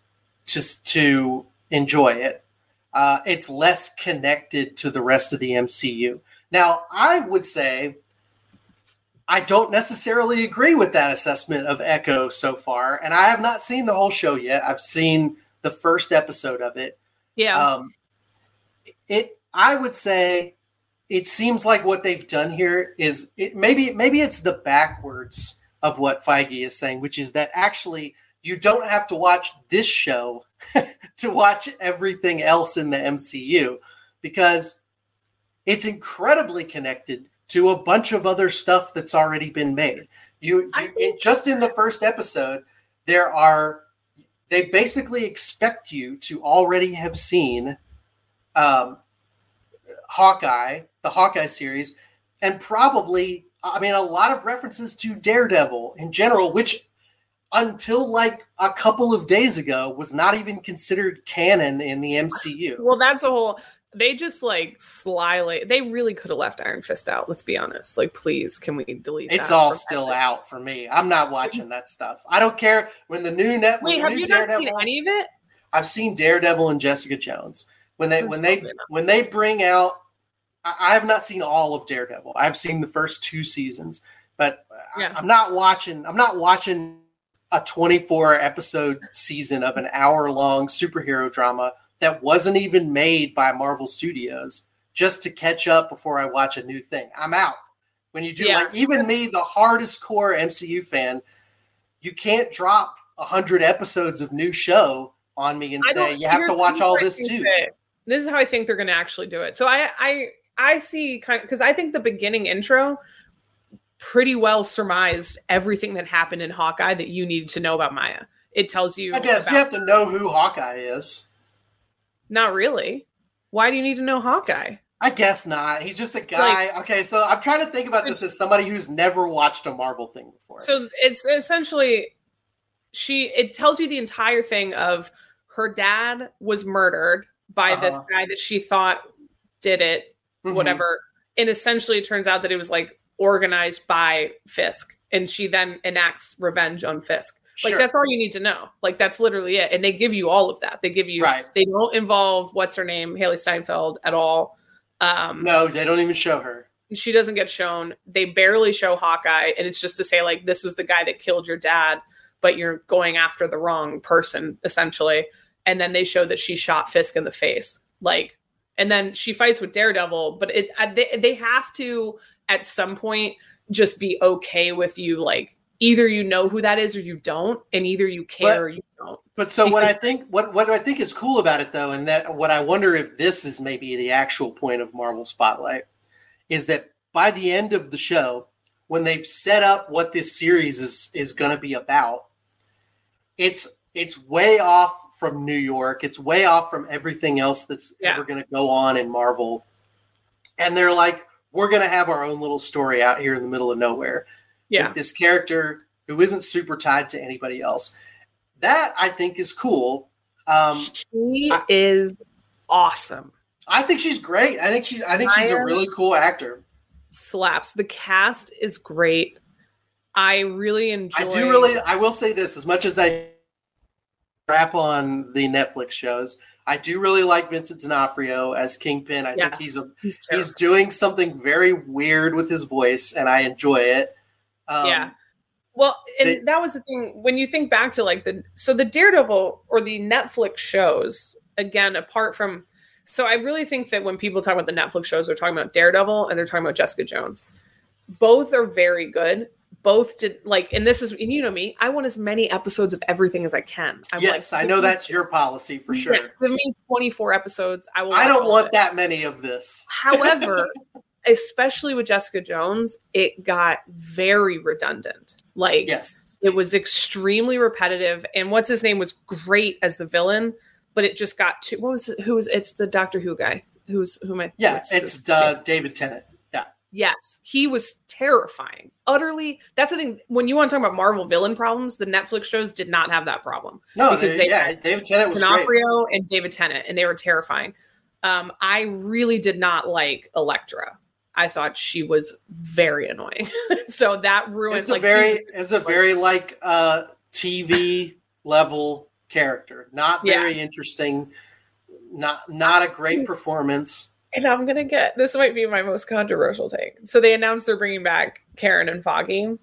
just to enjoy it. Uh, it's less connected to the rest of the MCU. Now, I would say I don't necessarily agree with that assessment of Echo so far, and I have not seen the whole show yet. I've seen the first episode of it. Yeah, Um, it I would say it seems like what they've done here is it maybe maybe it's the backwards of what Feige is saying, which is that actually you don't have to watch this show to watch everything else in the MCU because it's incredibly connected to a bunch of other stuff that's already been made. You, you it, just in the first episode, there are they basically expect you to already have seen um, Hawkeye, the Hawkeye series, and probably, I mean, a lot of references to Daredevil in general, which until like a couple of days ago was not even considered canon in the MCU. well, that's a whole. They just like slyly. They really could have left Iron Fist out. Let's be honest. Like, please, can we delete? It's all still out for me. I'm not watching that stuff. I don't care when the new net. Wait, have you not seen any of it? I've seen Daredevil and Jessica Jones. When they That's when they enough. when they bring out, I, I have not seen all of Daredevil. I've seen the first two seasons, but I- I'm not watching. I'm not watching a 24 episode season of an hour long superhero drama that wasn't even made by Marvel Studios just to catch up before I watch a new thing. I'm out. When you do Yeah. like even me, the hardest core MCU fan, you can't drop a hundred episodes of new show on me and I say you have to watch all this too. This is how I think they're going to actually do it. So I, I, I see kind of because I think the beginning intro pretty well surmised everything that happened in Hawkeye that you needed to know about Maya. It tells you. I guess you have to know who Hawkeye is. Not really. Why do you need to know Hawkeye? I guess not. He's just a guy. okay, so I'm trying to think about this as somebody who's never watched a Marvel thing before. So it's essentially she it tells you the entire thing of her dad was murdered by this Uh-huh. guy that she thought did it, Mhm. whatever. And essentially it turns out that it was like organized by Fisk. And she then enacts revenge on Fisk. Like Sure. that's all you need to know. Like that's literally it. And they give you all of that. They give you Right. they don't involve what's her name, Hailee Steinfeld at all. Um No, they don't even show her. she doesn't get shown. They barely show Hawkeye, and it's just to say like this was the guy that killed your dad, but you're going after the wrong person essentially. And then they show that she shot Fisk in the face, like, and then she fights with Daredevil. But it uh, they they have to at some point just be okay with you, like either you know who that is or you don't, and either you care But- or you don't. But so what I think what what I think is cool about it though, and that what I wonder if this is maybe the actual point of Marvel Spotlight, is that by the end of the show, when they've set up what this series is is going to be about, it's it's way off from New York. It's way off from everything else that's Yeah. ever going to go on in Marvel. And they're like, we're going to have our own little story out here in the middle of nowhere. Yeah. This character who isn't super tied to anybody else. That I think is cool. Um, she I- is awesome. I think she's great. I think she's I think she's a really cool actor. Slaps. The cast is great. I really enjoy. I do really I will say this as much as I crap on the Netflix shows, I do really like Vincent D'Onofrio as Kingpin. I Yes, think he's a he's he's doing something very weird with his voice and I enjoy it. Um, yeah. Well, and they- that was the thing when you think back to like the so the Daredevil or the Netflix shows again apart from so I really think that when people talk about the Netflix shows they're talking about Daredevil and they're talking about Jessica Jones. Both are very good. Both did like and this is and you know me, I want as many episodes of everything as I can. I'm yes, like, I know that's your policy for sure. Yeah, give me 24 episodes. I will I don't want that many of this. However, especially with Jessica Jones, it got very redundant. Like Yes. it was extremely repetitive and what's his name was great as the villain but it just got too what was it who was it's the doctor who guy who's who am i Yeah, it's uh. David Tennant. Yeah. yes he was terrifying utterly that's the thing when you want to talk about marvel villain problems the netflix shows did not have that problem No, Because they, they yeah, had David Tennant was great. And david tennant and they were terrifying um i really did not like Elektra i thought she was very annoying so that ruined It's a like very it's a very like uh TV level character. Not Yeah. very interesting. Not not a great performance. And I'm gonna get this might be my most controversial take. So they announced they're bringing back Karen and Foggy.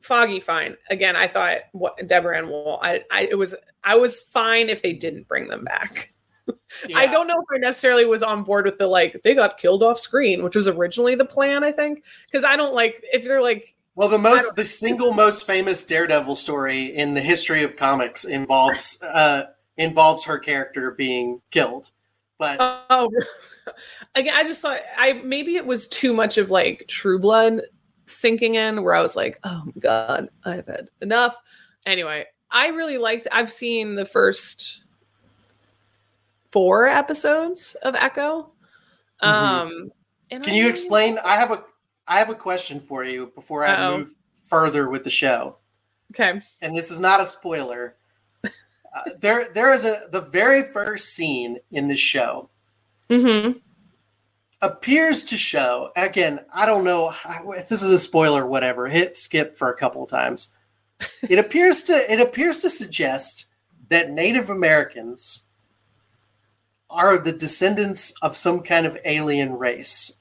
Foggy, fine. Again, I thought what Deborah Ann Woll. I, I, it was, I was fine if they didn't bring them back. I don't know if I necessarily was on board with the like they got killed off screen, which was originally the plan. I think because I don't like if they're like Well, the most the single most famous Daredevil story in the history of comics involves uh involves her character being killed. But Oh, again, I just thought I maybe it was too much of like True Blood sinking in, where I was like, oh my god, I've had enough. Anyway, I really liked. I've seen the first four episodes of Echo. Um, Mm-hmm. can I you explain? I have a I have a question for you before I Uh-oh. move further with the show. Okay. and this is not a spoiler. Uh, there, there is a the very first scene in the show Mm-hmm. appears to show. Again, I don't know if this is a spoiler. Whatever, hit skip for a couple of times. It appears to it appears to suggest that Native Americans are the descendants of some kind of alien race.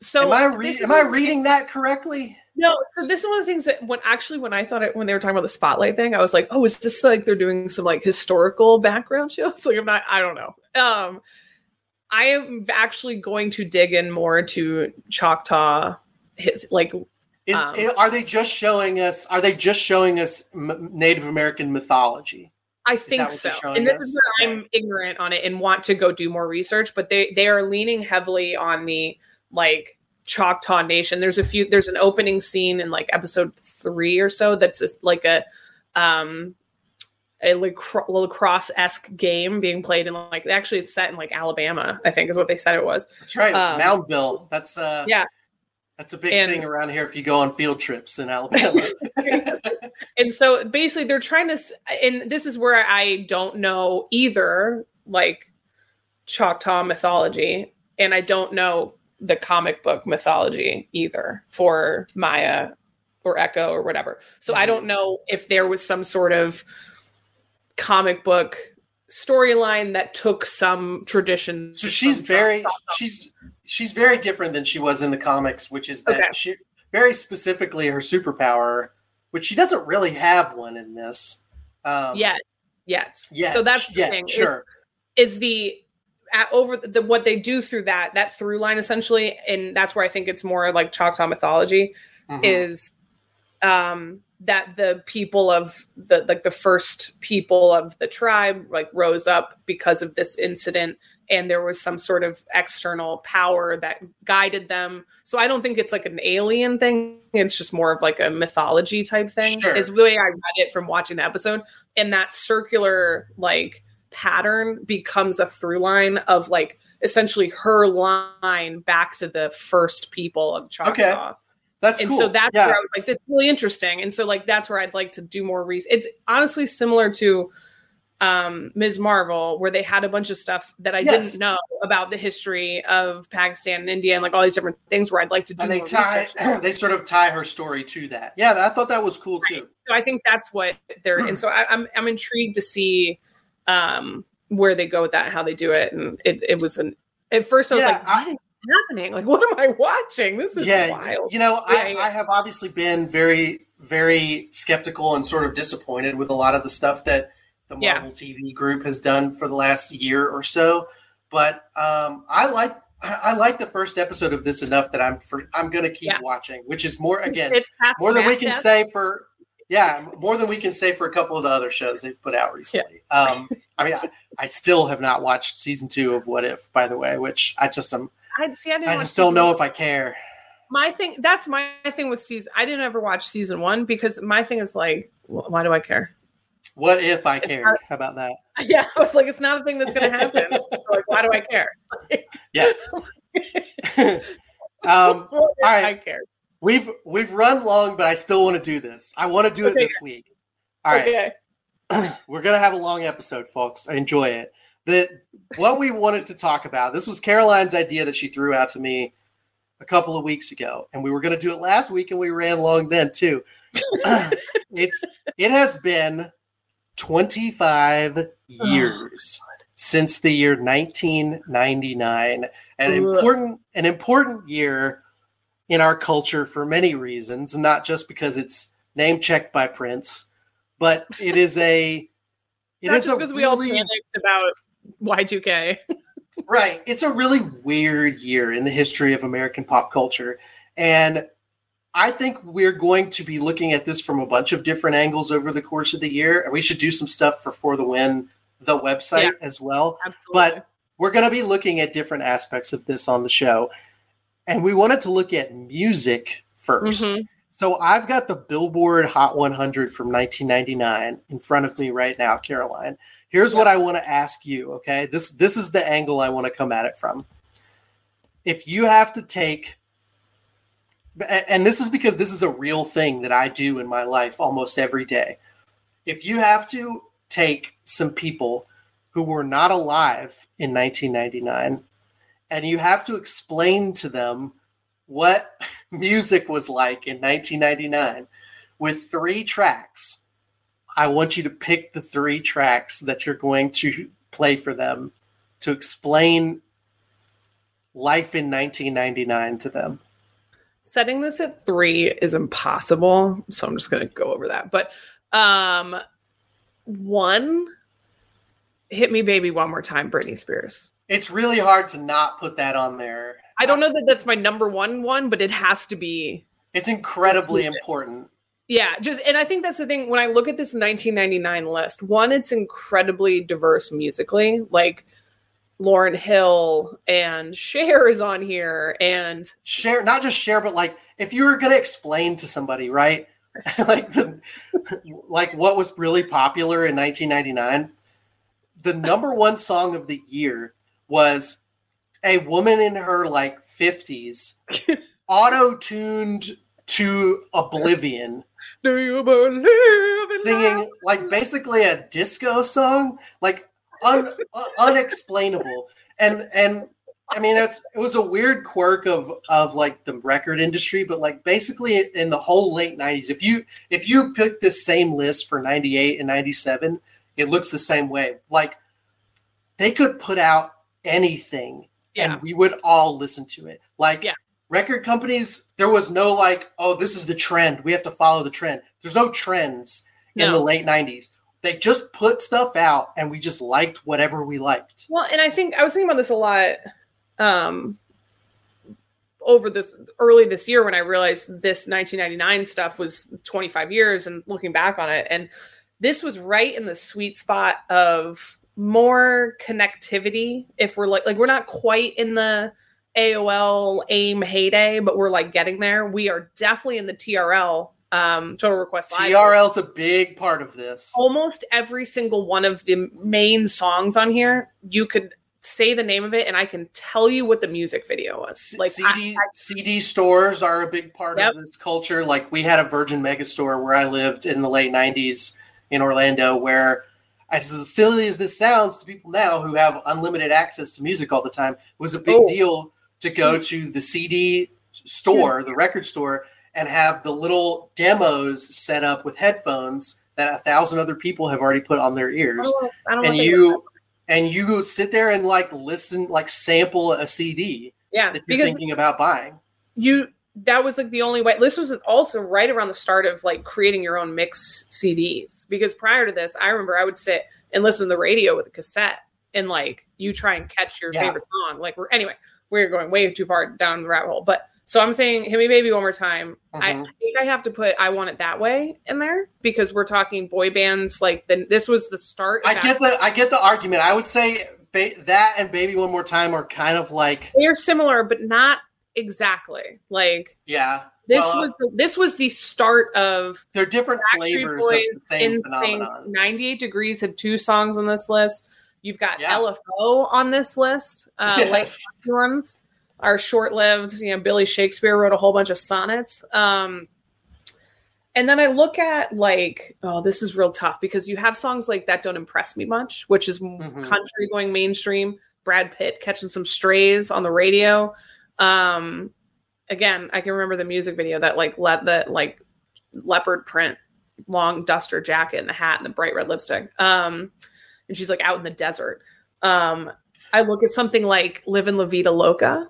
So am I re- am I reading that correctly? No, so this is one of the things that when actually when I thought it when they were talking about the spotlight thing, I was like, oh, is this like they're doing some like historical background shows? Like I'm not, I don't know. Um I am actually going to dig in more to Choctaw his like Is Um, are they just showing us? Are they just showing us m- Native American mythology? I think so. And this us? is where I'm ignorant on it and want to go do more research, but they they are leaning heavily on the like Choctaw Nation. There's a few there's an opening scene in like episode 3 or so that's just like a um a lacrosse-esque game being played in like actually it's set in like Alabama, I think is what they said it was. That's right, Um, Moundville. That's uh, yeah. That's a big And- thing around here. If you go on field trips in Alabama, and so basically they're trying to and this is where i don't know either like choctaw mythology and i don't know the comic book mythology either for maya or echo or whatever. So i mm-hmm. don't know if there was some sort of comic book storyline that took some tradition so she's very she's she's very different than she was in the comics, which is that Okay. she very specifically her superpower, which she doesn't really have one in this. Um, yet yet yeah. so that's the yeah, thing sure. is the at, over the what they do through that that through line essentially and that's where i think it's more like choctaw mythology Mhm. is um that the people of the like the first people of the tribe like rose up because of this incident and there was some sort of external power that guided them so i don't think it's like an alien thing it's just more of like a mythology type thing Sure. is the way i read it from watching the episode and that circular like pattern becomes a through line of like essentially her line back to the first people of Choctaw. Okay. That's and cool. so that's yeah. where I was like, that's really interesting. And so like that's where I'd like to do more research. It's honestly similar to um Ms. Marvel, where they had a bunch of stuff that I Yes. didn't know about the history of Pakistan and India and like all these different things where I'd like to do and they more tie they sort of tie her story to that. Yeah, I thought that was cool too. So I think that's what they're and so I, I'm I'm intrigued to see um where they go with that, how they do it. And it it was an at first I was Yeah, like, I- happening? Like what am I watching? This is yeah, wild. you know, Yeah, I. I have obviously been very, very skeptical and sort of disappointed with a lot of the stuff that the Yeah. Marvel TV group has done for the last year or so. But um, I like I like the first episode of this enough that I'm for, I'm going to keep Yeah. watching, which is more again more than we can Death. say for yeah more than we can say for a couple of the other shows they've put out recently um i mean I, I still have not watched season two of what if by the way which i just am I see. I didn't. i don't know one. if i care my thing. That's my thing with season. I didn't ever watch season one because my thing is like, wh- why do I care? what if i It's not- how about that Yeah, I was like, it's not a thing that's going to happen. So, like, why do I care? yes um All right. I care. we've we've run long but i still want to do this i want to do it this week all right Okay. we're gonna have a long episode, folks. I enjoy it. The what we wanted to talk about. This was Caroline's idea that she threw out to me a couple of weeks ago, and we were gonna do it last week, and we ran long then too. it's it has been 25 years since the year 1999, an important an important year in our culture for many reasons, not just because it's name checked by Prince, but it is a it Not is because we all really panicked about Y2K. right. It's a really weird year in the history of American pop culture, and I think we're going to be looking at this from a bunch of different angles over the course of the year, and we should do some stuff for For the Win, the website Yeah. as well. Absolutely. But we're going to be looking at different aspects of this on the show. And we wanted to look at music 1st Mhm. So I've got the Billboard Hot 100 from 1999 in front of me right now, Caroline. Here's what I want to ask you, okay? This this is the angle I want to come at it from. If you have to take and this is because this is a real thing that I do in my life almost every day. If you have to take some people who were not alive in 1999 and you have to explain to them what music was like in 1999 with three tracks i want you to pick the three tracks that you're going to play for them to explain life in 1999 to them. Setting this at three is impossible so i'm just going to go over that. But um one hit me baby one more time britney spears. It's really hard to not put that on there. I don't know that that's my number one one but it has to be it's incredibly important yeah just and i think that's the thing when i look at this 1999 list one it's incredibly diverse musically like lauryn hill and Cher is on here and Cher not just Cher but like if you were going to explain to somebody right like the like what was really popular in 1999 the number one song of the year was a woman in her like 50s auto-tuned to oblivion do you believe in love? singing like basically a disco song like un, un- unexplainable and and i mean it's it was a weird quirk of of like the record industry but like basically in the whole late 90s if you if you pick this same list for 98 and 97 it looks the same way like they could put out anything yeah and we would all listen to it. Like Yeah. Record companies, there was no like, oh, this is the trend. We have to follow the trend. There's no trends in the late 90s. They just put stuff out and we just liked whatever we liked. Well, and I think I was thinking about this a lot um over this early this year when I realized this 1999 stuff was 25 years and looking back on it and this was right in the sweet spot of more connectivity if we're like like we're not quite in the AOL AIM heyday but we're like getting there we are definitely in the TRL um, Total Request Live. TRL's a big part of this. Almost every single one of the main songs on here, you could say the name of it, and I can tell you what the music video was. Like I- CD CD stores are a big part Yep. of this culture. Like we had a Virgin Megastore where I lived in the late '90s in Orlando, where as silly as this sounds to people now who have unlimited access to music all the time, was a big Oh. deal to go hmm. to the CD store, the record store, and have the little demos set up with headphones that a thousand other people have already put on their ears don't, I don't and you and you sit there and like listen like sample a cd that. yeah, that you're thinking about buying you that was like the only way this was also right around the start of like creating your own mix cds because prior to this i remember i would sit and listen to the radio with a cassette and like you try and catch your Yeah. favorite song like we're anyway we're going way too far down the rabbit hole. But so i'm saying hit me baby one more time. I, I Mhm. think i have to put i want it that way in there because we're talking boy bands like then this was the start i get the i get the argument. I would say ba- that and baby one more time are kind of like they're similar but not exactly. Like yeah. this Well, was the, this was the start of they're different Backstreet flavors Boys, of the same phenomenon. 98 Degrees had two songs on this list. You've got Yeah. LFO on this list. Uh, Like Yes. ones are short lived. You know, Billy Shakespeare wrote a whole bunch of sonnets. Um, and then I look at like, oh, this is real tough because you have songs like that don't impress me much, which is m Mhm. country going mainstream. Brad Pitt catching some strays on the radio. Um, again, I can remember the music video that like let the like leopard print long duster jacket and the hat and the bright red lipstick. Um, and she's like out in the desert. Um, I look at something like Livin' La Vida Loca,"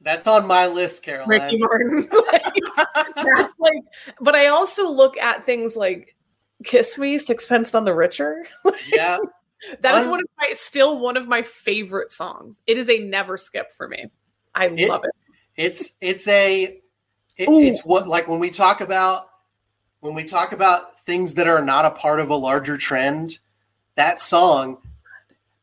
that's on my list caroline Ricky Martin. Like, that's like, but I also look at things like "Kiss Me," Sixpence None the Richer. yeah That is one of my still one of my favorite songs. It is a never skip for me. I It- love it. it's it's a it, it's what like when we talk about when we talk about things that are not a part of a larger trend that song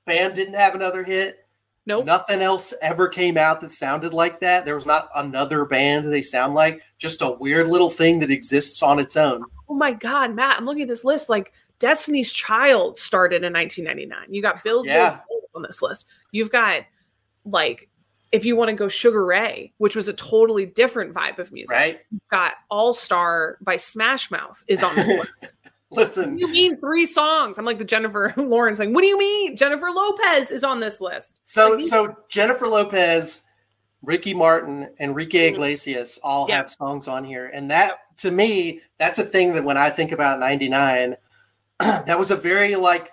band didn't have another hit Nope. nothing else ever came out that sounded like that there was not another band they sound like just a weird little thing that exists on its own Oh my God, Matt, I'm looking at this list. Like Destiny's Child started in 1999. You got Bills, Yeah. Bills, Bills on this list. You've got like, if you want to go Sugar Ray, which was a totally different vibe of music. right You've got All Star by Smash Mouth is on the list. Listen you mean three songs? I'm like the Jennifer Lawrence, like, what do you mean? Jennifer Lopez is on this list. so Like, so jennifer lopez ricky martin enrique mm-hmm. iglesias all Yeah. have songs on here and that to me that's a thing that when i think about 99 that was a very like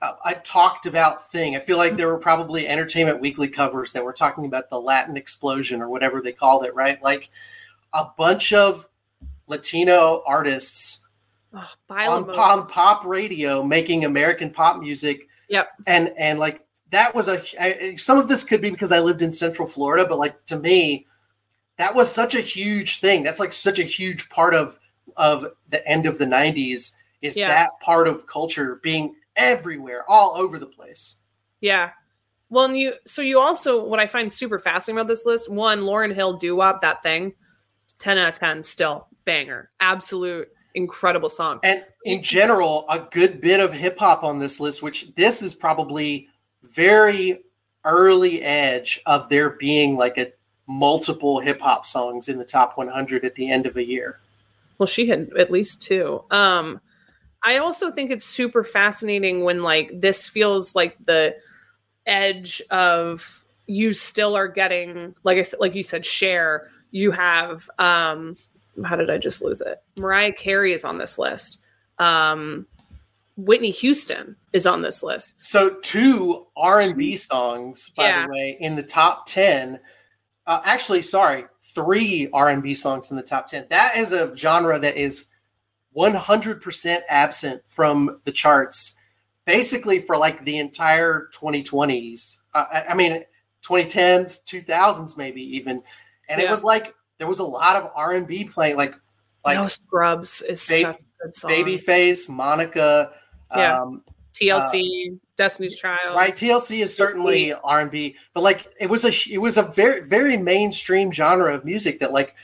I talked about thing. I feel like mm-hmm. there were probably Entertainment Weekly covers that were talking about the Latin explosion or whatever they called it, right? Like a bunch of Latino artists oh, on, on pop radio making American pop music. Yep. And and like that was a I, some of this could be because I lived in Central Florida, but like to me, that was such a huge thing. That's like such a huge part of of the end of the '90s. Is Yeah. that part of culture being everywhere, all over the place? Yeah. Well, and you so you also what I find super fascinating about this list, one, Lauryn Hill doo wop that thing, 10 out of 10, still banger. Absolute incredible song. And in general, a good bit of hip hop on this list, which this is probably very early edge of there being like a multiple hip hop songs in the top 100 at the end of a year. Well, she had at least two. Um, I also think it's super fascinating when like this feels like the edge of you still are getting like I said, like you said, Cher. You have um, how did I just lose it? Mariah Carey is on this list. Um, Whitney Houston is on this list. So two R&B songs, by Yeah. the way, in the top 10. Uh, actually, sorry, three R&B songs in the top 10. That is a genre that is 100% absent from the charts basically for like the entire 2020s. Uh, I, I mean, 2010s, 2000s maybe even. And it was like there was a lot of R&B playing like like no Scrubs is Ba- such a good song. Babyface, Monica, Yeah. um, TLC, Destiny's Child. right tlc is certainly r&b but like it was a it was a very very mainstream genre of music that like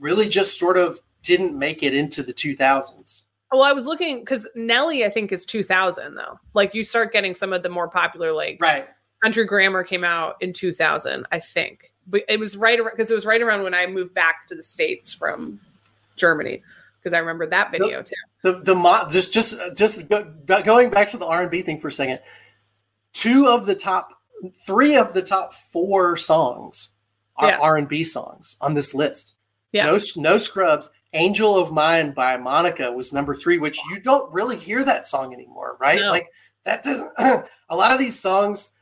really just sort of didn't make it into the 2000s. Well, I was looking because Nelly, I think, is 2000 though. Like you start getting some of the more popular, like Right. Country Grammar came out in 2000, I think. But it was right around because it was right around when I moved back to the states from Germany because I remember that video too. The the mo- just just uh, just go, going back to the R and B thing for a second. Two of the top, three of the top four songs are Yeah. R and B songs on this list. Yeah. No no scrubs. Angel of Mine by Monica was number three, which you don't really hear that song anymore, right? No. Like that doesn't. a lot of these songs,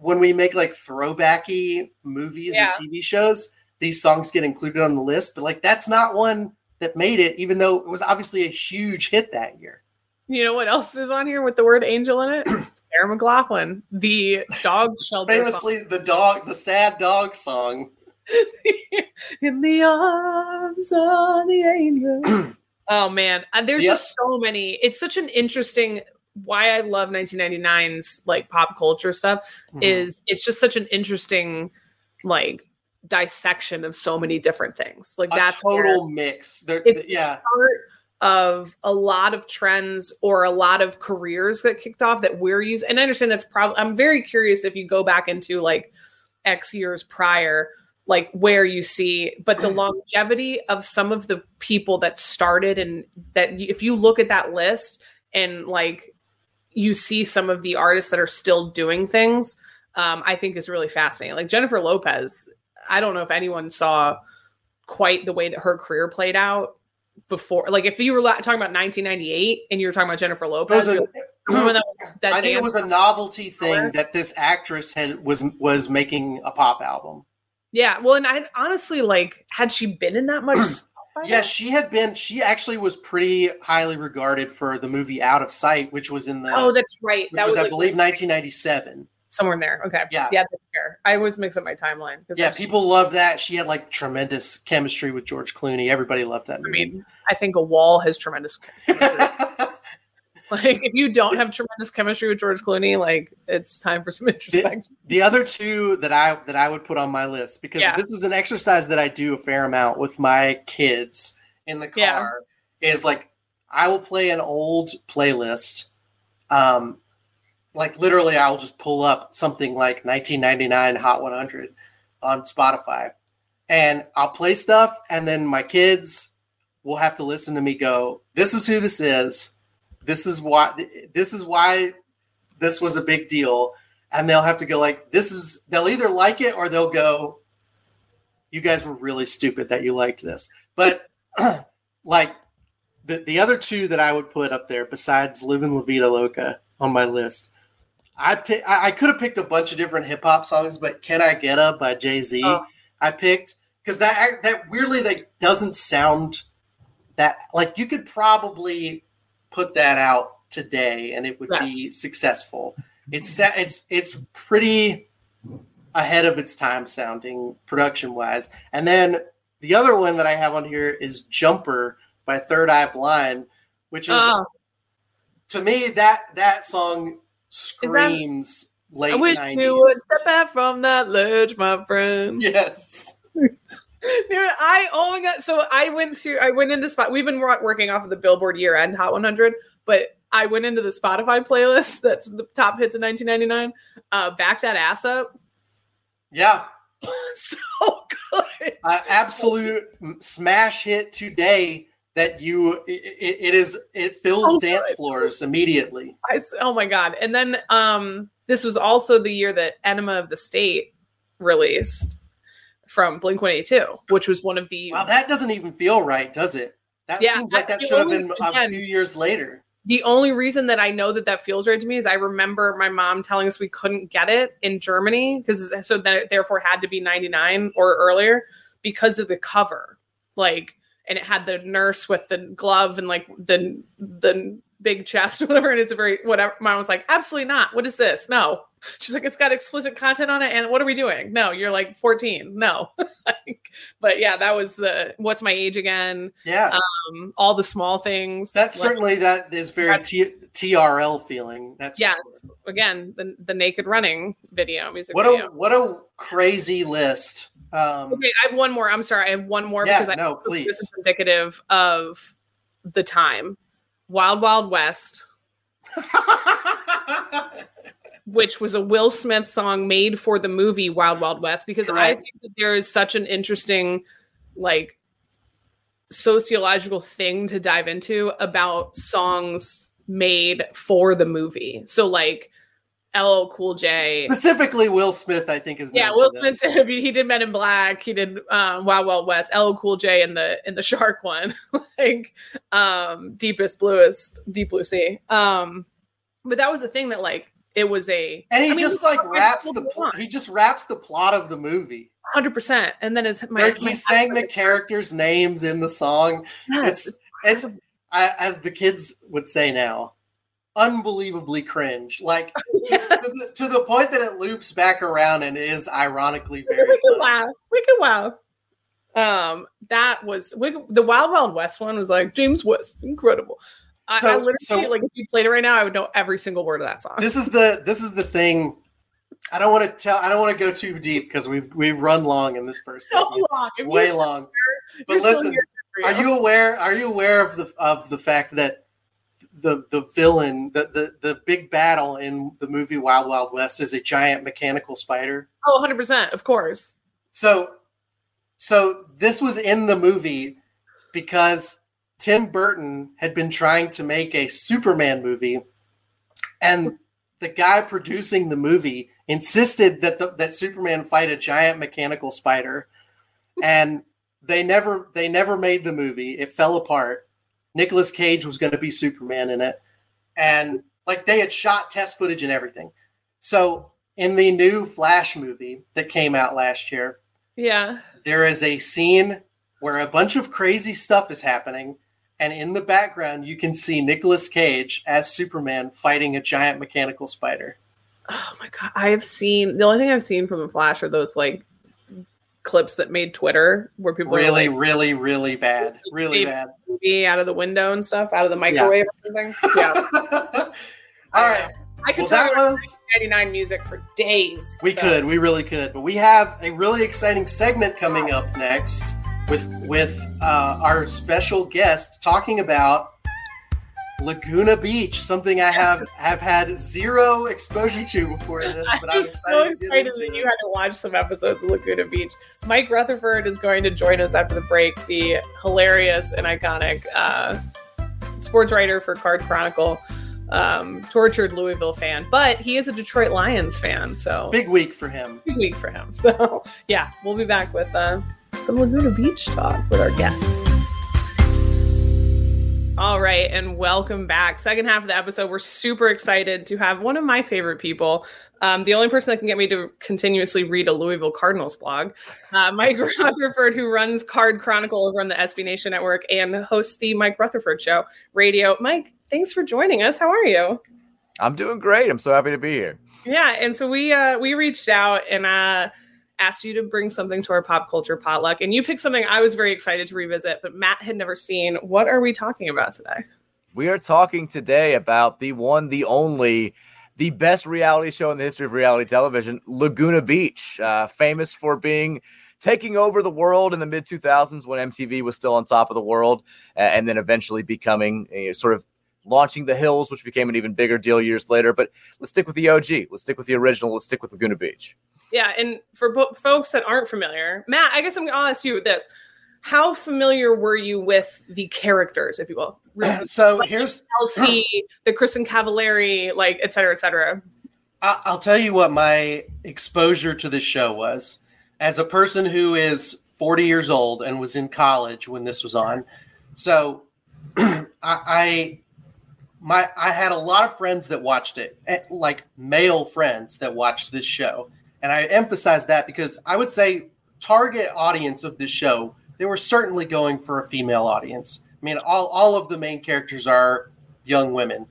when we make like throwbacky movies Yeah. and TV shows, these songs get included on the list. But like that's not one that made it, even though it was obviously a huge hit that year. You know what else is on here with the word angel in it? Sarah McLachlan, the dog shelter. song. Famously, the dog, the sad dog song. in the arms of the angel. oh man, there's Yep. just so many. It's such an interesting. Why I love 1999's like pop culture stuff Mhm. is it's just such an interesting like dissection of so many different things. Like a that's total mix. There, it's the yeah, start of a lot of trends or a lot of careers that kicked off that we're using. And I understand that's probably, I'm very curious if you go back into like X years prior, like where you see, but the longevity of some of the people that started and that if you look at that list and like you see some of the artists that are still doing things, um, I think is really fascinating. Like Jennifer Lopez, I don't know if anyone saw quite the way that her career played out before. Like if you were talking about 1998 and you were talking about Jennifer Lopez, a- you're- remember when that that I think it was a novelty thing that this actress had was was making a pop album. yeah. Well, and I honestly like had she been in that much? by Yeah, she had been. She actually was pretty highly regarded for the movie Out of Sight, which was in the Oh, that's right. That was, was, I believe 1997. somewhere in there. Okay. Yeah. Yeah. I always mix up my timeline. Yeah, people loved that. She had like tremendous chemistry with George Clooney. Everybody loved that I movie. mean, I think a wall has tremendous. like, if you don't have tremendous chemistry with George Clooney, like it's time for some introspection. the other two that I that I would put on my list because Yeah. this is an exercise that I do a fair amount with my kids in the Yeah. car is like I will play an old playlist. Um like literally I'll just pull up something like 1999 Hot 100 on Spotify and I'll play stuff and then my kids will have to listen to me go this is who this is this is why this is why this was a big deal and they'll have to go like this is they'll either like it or they'll go you guys were really stupid that you liked this but like the, the other two that i would put up there besides living la vida loca on my list i pick, I, I could have picked a bunch of different hip-hop songs but can i get up by jay-z Oh. I picked because that that weirdly like doesn't sound that like you could probably put that out today and it would be successful. It's it's it's pretty ahead of its time sounding production wise. And then the other one that I have on here is Jumper by Third Eye Blind, which is Oh, to me that that song screams late I wish 90s. you would step back from that ledge, my friend. Yes. Dude, I oh my god! So I went to I went into spot. We've been working off of the Billboard year end Hot 100, but I went into the Spotify playlist. That's the top hits of 1999. Uh, back that ass up. Yeah. so good. uh, absolute smash hit today that you it, it, is it fills Oh, dance good. floors immediately I oh my god! And then um, this was also the year that Enema of the State released from Blink 182, which was one of the wow that doesn't even feel right does it that Yeah, seems like that should have been a few years later the only reason that I know that that feels right to me is I remember my mom telling us we couldn't get it in Germany because so that it therefore had to be 99 or earlier because of the cover. Like, and it had the nurse with the glove and like the the big chest, whatever. And it's a very whatever. Mom was like, absolutely not. What is this? No, She's like, it's got explicit content on it, and what are we doing? No, you're like 14. No, like, but yeah, that was the what's my age again? Yeah, Um, all the small things. that's Like, certainly that is very T- TRL feeling. That's yes. sure. Again, the the naked running video music What video. a what a crazy list. Um, Okay, I have one more. I'm sorry, I have one more yeah, because I no, this is indicative of the time. Wild Wild West, which was a Will Smith song made for the movie Wild Wild West, because I think that there is such an interesting, like, sociological thing to dive into about songs made for the movie. So, like, LL Cool J, Specifically, Will Smith, I think is yeah, Will Smith. he did Men in Black. He did um, Wild Wild West. LL Cool J in the in the Shark one, like um, Deepest Bluest Deep Blue Sea. Um, but that was the thing that like it was a and he I mean, just like it's raps the the pl- he just raps the plot of the movie. hundred percent. And then as my, like my he sang the characters' names in the song. yes, It's it's I, as the kids would say now, unbelievably cringe. Like yes. to, the, to the point that it loops back around and is ironically very we funny. wow. We could wow. Um, that was we, the Wild Wild West one was like James West, incredible. I, I literally so- like if you played it right now, I would know every single word of that song. This is the this is the thing. I don't want to tell. I don't want to go too deep because we've we've run long in this first so segment, long. Way long. you're But listen, here, for Are you aware? Are you aware of the of the fact that the the villain, the the the big battle in the movie Wild Wild West is a giant mechanical spider? Oh, 100%, of course. So, so this was in the movie because Tim Burton had been trying to make a Superman movie, and the guy producing the movie insisted that the, that Superman fight a giant mechanical spider, and they never they never made the movie. It fell apart. Nicolas Cage was going to be Superman in it, and like they had shot test footage and everything. So in the new Flash movie that came out last year, Yeah. there is a scene where a bunch of crazy stuff is happening and in the background you can see Nicolas Cage as Superman fighting a giant mechanical spider. Oh my god, I have seen the only thing I've seen from the Flash are those like clips that made Twitter where people Really, like really, really bad. Really bad. movie out of the window and stuff, out of the microwave or something. Yeah, All right. I could Well, talk about was 99 music for days. we so- could, we really could. But we have a really exciting segment coming up next with with uh, our special guest talking about Laguna Beach, something I have have had zero exposure to before this, but I'm I'm so excited, to excited that you had to watch some episodes of Laguna Beach. Mike Rutherford is going to join us after the break, the hilarious and iconic uh, sports writer for Card Chronicle, um, tortured Louisville fan, but he is a Detroit Lions fan, so Big week for him. big week for him. So yeah, we'll be back with uh, some Laguna Beach talk with our guests. All right, and welcome back. Second half of the episode, we're super excited to have one of my favorite people, um, the only person that can get me to continuously read a Louisville Cardinals blog, uh, Mike Rutherford, who runs Card Chronicle over on the SB Nation Network and hosts the Mike Rutherford Show radio. Mike, thanks for joining us. How are you? I'm doing great. I'm so happy to be here. Yeah, and so we uh we reached out and uh asked you to bring something to our pop culture potluck and you picked something I was very excited to revisit, but Matt had never seen. What are we talking about today? We are talking today about the one, the only, the best reality show in the history of reality television, Laguna Beach, uh, famous for being taking over the world in the mid 2000s when MTV was still on top of the world, uh, and then eventually becoming sort of launching the hills, which became an even bigger deal years later. But let's stick with the OG. Let's stick with the original. Let's stick with Laguna Beach. Yeah, and for bo- folks that aren't familiar, Matt, I guess I'm gonna ask you this. How familiar were you with the characters, if you will? So here's LC, the Kristin Cavallari, like et cetera, et cetera. I- I'll tell you what my exposure to this show was. As a person who is 40 years old and was in college when this was on, so I, I my I had a lot of friends that watched it, eh, like male friends that watched this show, and I emphasize that because I would say target audience of this show they were certainly going for a female audience. I mean, all all of the main characters are young women,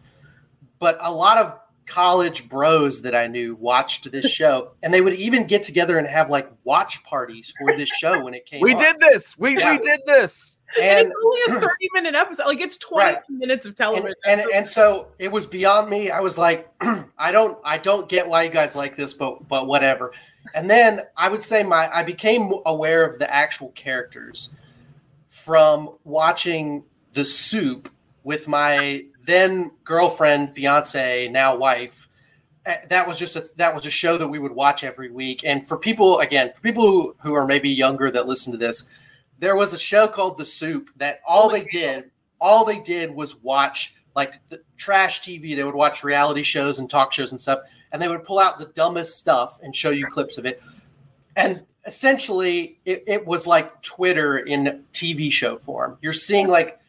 but a lot of college bros that I knew watched this show, and they would even get together and have like watch parties for this show when it came. We on. did this. We Yeah. we did this. And and it's only a 30 minute episode. Like it's 20 Right. minutes of television. and, So- and so it was beyond me. I was like, I don't, I don't get why you guys like this, but but whatever. And then I would say my, I became aware of the actual characters from watching The Soup with my then girlfriend, fiance, now wife. That was just a that was a show that we would watch every week. And for people, again, for people who, who are maybe younger that listen to this, there was a show called The Soup that all oh they did all they did was watch like the trash TV. They would watch reality shows and talk shows and stuff, and they would pull out the dumbest stuff and show you clips of it. And essentially, it, it was like Twitter in TV show form. You're seeing like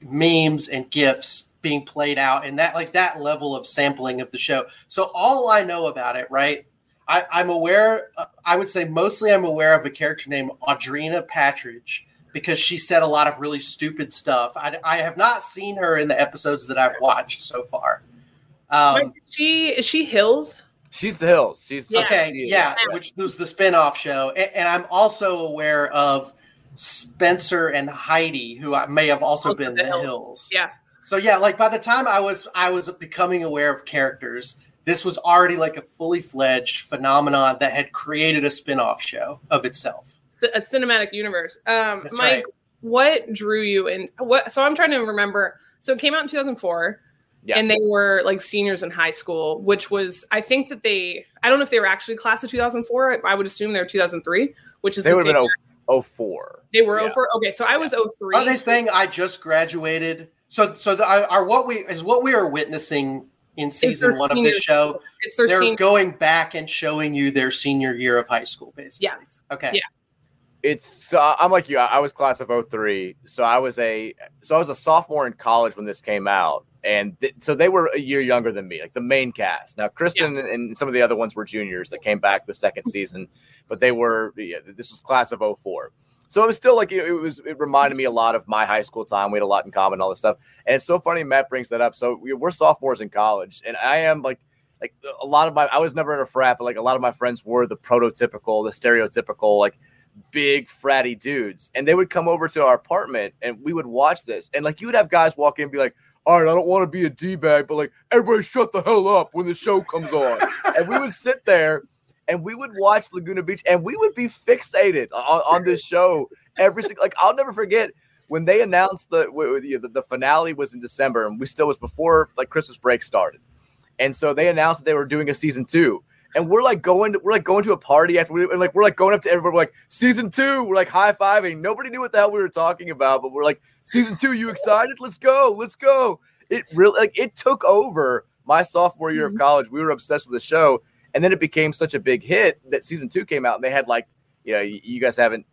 memes and gifs being played out, and that like that level of sampling of the show. So all I know about it, right? I, I'm aware. Uh, I would say mostly I'm aware of a character named Audrina Patridge because she said a lot of really stupid stuff. I, I have not seen her in the episodes that I've watched so far. Um, is she is she Hills? She's the hills. She's Yeah. okay, she yeah, which was the spin-off show. And, and I'm also aware of Spencer and Heidi, who I may have also, Also been the the Hills. Hills. Yeah. So yeah, like by the time I was I was becoming aware of characters, this was already like a fully fledged phenomenon that had created a spin-off show of itself. a cinematic universe. Um That's Mike, right. what drew you in what so I'm trying to remember. So it came out in 2004. Yeah. And they were like seniors in high school, which was I think that they I don't know if they were actually class of 2004. I would assume they were 2003, which is They the would have been oh, 04. they were yeah. 04. Okay, so I was 03. Are they saying I just graduated? So so the, are, are what we is what we are witnessing in season their one of senior- this show? it's their They're senior going back and showing you their senior year of high school, basically. Yes. Okay. Yeah. It's so I'm like you. I I was class of 03. So I was a so I was a sophomore in college when this came out. And th- so they were a year younger than me, like the main cast. Now Kristin and, and some of the other ones were juniors that came back the second season, but they were yeah, this was class of 04. So it was still like it was. It reminded me a lot of my high school time. We had a lot in common, all this stuff. And it's so funny Matt brings that up. So we, we're sophomores in college, and I am like like a lot of my. I was never in a frat, but like a lot of my friends were the prototypical, the stereotypical like big fratty dudes, and they would come over to our apartment, and we would watch this, and like you would have guys walk in and be like. All right, I don't want to be a d bag, but like everybody, shut the hell up when the show comes on. and we would sit there and we would watch Laguna Beach and we would be fixated on, on this show every single like I'll never forget when they announced the, the the finale was in December and we still was before like Christmas break started. And so they announced that they were doing a season 2. And we're like going to, we're like going to a party after we and like we're like going up to everybody we're like season 2, we're like high-fiving. Nobody knew what the hell we were talking about, but we're like season 2, you excited? Let's go. Let's go. It really like it took over my sophomore year of mm-hmm. college. We were obsessed with the show and then it became such a big hit that season two came out and they had like you know you, guys haven't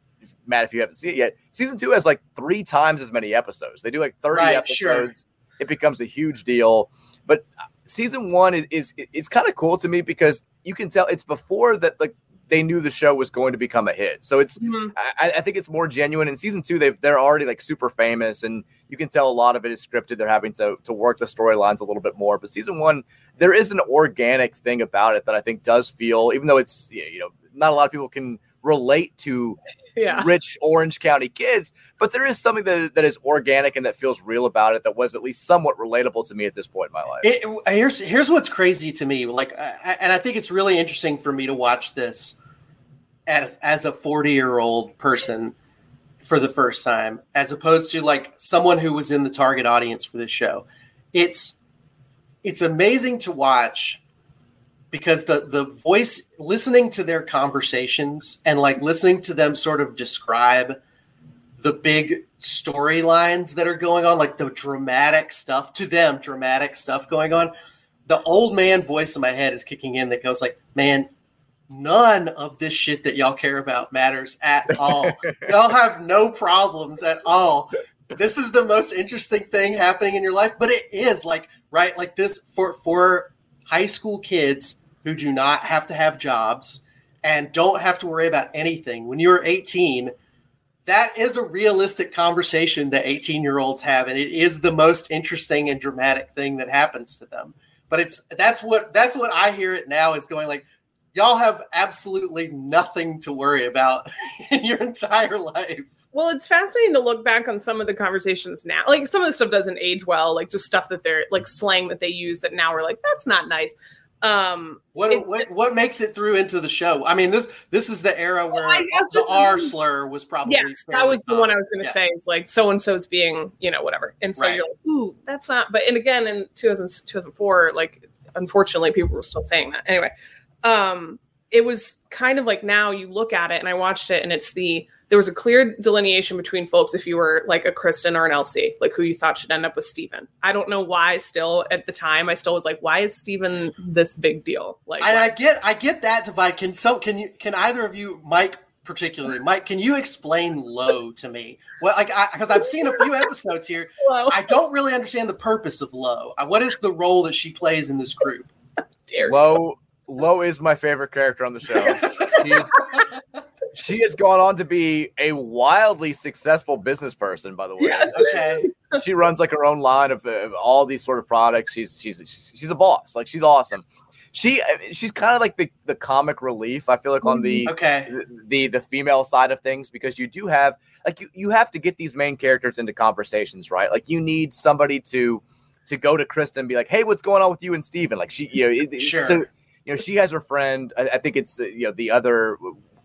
matt if you haven't seen it yet season two has like three times as many episodes they do like 30 Right, episodes sure. it becomes a huge deal but uh, season one is is it's kind of cool to me because you can tell it's before that like they knew the show was going to become a hit so it's Mhm. I, I think it's more genuine. In season two, they they're already like super famous, and you can tell a lot of it is scripted. They're having to to work the storylines a little bit more. But season one, there is an organic thing about it that I think does feel, even though it's you know not a lot of people can relate to Yeah. rich Orange County kids, but there is something that that is organic and that feels real about it. That was at least somewhat relatable to me at this point in my life. It, here's here's what's crazy to me, like, I, and I think it's really interesting for me to watch this as as a 40 year old person for the first time, as opposed to like someone who was in the target audience for this show. It's it's amazing to watch because the the voice listening to their conversations and like listening to them sort of describe the big storylines that are going on, like the dramatic stuff to them, dramatic stuff going on. The old man voice in my head is kicking in that goes like, "Man, none of this shit that y'all care about matters at all. y'all have no problems at all. This is the most interesting thing happening in your life, but it is like right like this for for high school kids who do not have to have jobs and don't have to worry about anything. When you're 18, that is a realistic conversation that 18 year olds have, and it is the most interesting and dramatic thing that happens to them. but it's that's what that's what I hear it now is going like y'all have absolutely nothing to worry about in your entire life. Well, it's fascinating to look back on some of the conversations now. Like some of the stuff doesn't age well, like just stuff that they're like slang that they use that now we're like, that's not nice. Um what, what what makes it through into the show? I mean, this this is the era where well, the R slur was probably yes, that was the one I was going to yeah. say. Is like so and so's being you know whatever, and so right. you're like, ooh, that's not. But and again, in 2000, 2004, like unfortunately, people were still saying that anyway. Um, it was kind of like now you look at it and I watched it and it's the there was a clear delineation between folks if you were like a Kristin or an LC, like who you thought should end up with Steven. I don't know why still at the time I still was like, why is Steven this big deal? Like and I get I get that divide. Can so can you can either of you, Mike particularly, Mike, can you explain Lo to me? Well, like because I've seen a few episodes here. Lo. I don't really understand the purpose of Lo. What is the role that she plays in this group? Lo Lo is my favorite character on the show. she has gone on to be a wildly successful business person, by the way. Yes. Okay. she runs like her own line of, of, all these sort of products. She's she's she's a boss. Like she's awesome. She she's kind of like the, the comic relief. I feel like on the mm-hmm. okay the, the the female side of things because you do have like you you have to get these main characters into conversations, right? Like you need somebody to to go to Kristin and be like, "Hey, what's going on with you and Steven? Like she, you know, it, sure. So you know, she has her friend. I, I think it's uh, you know the other.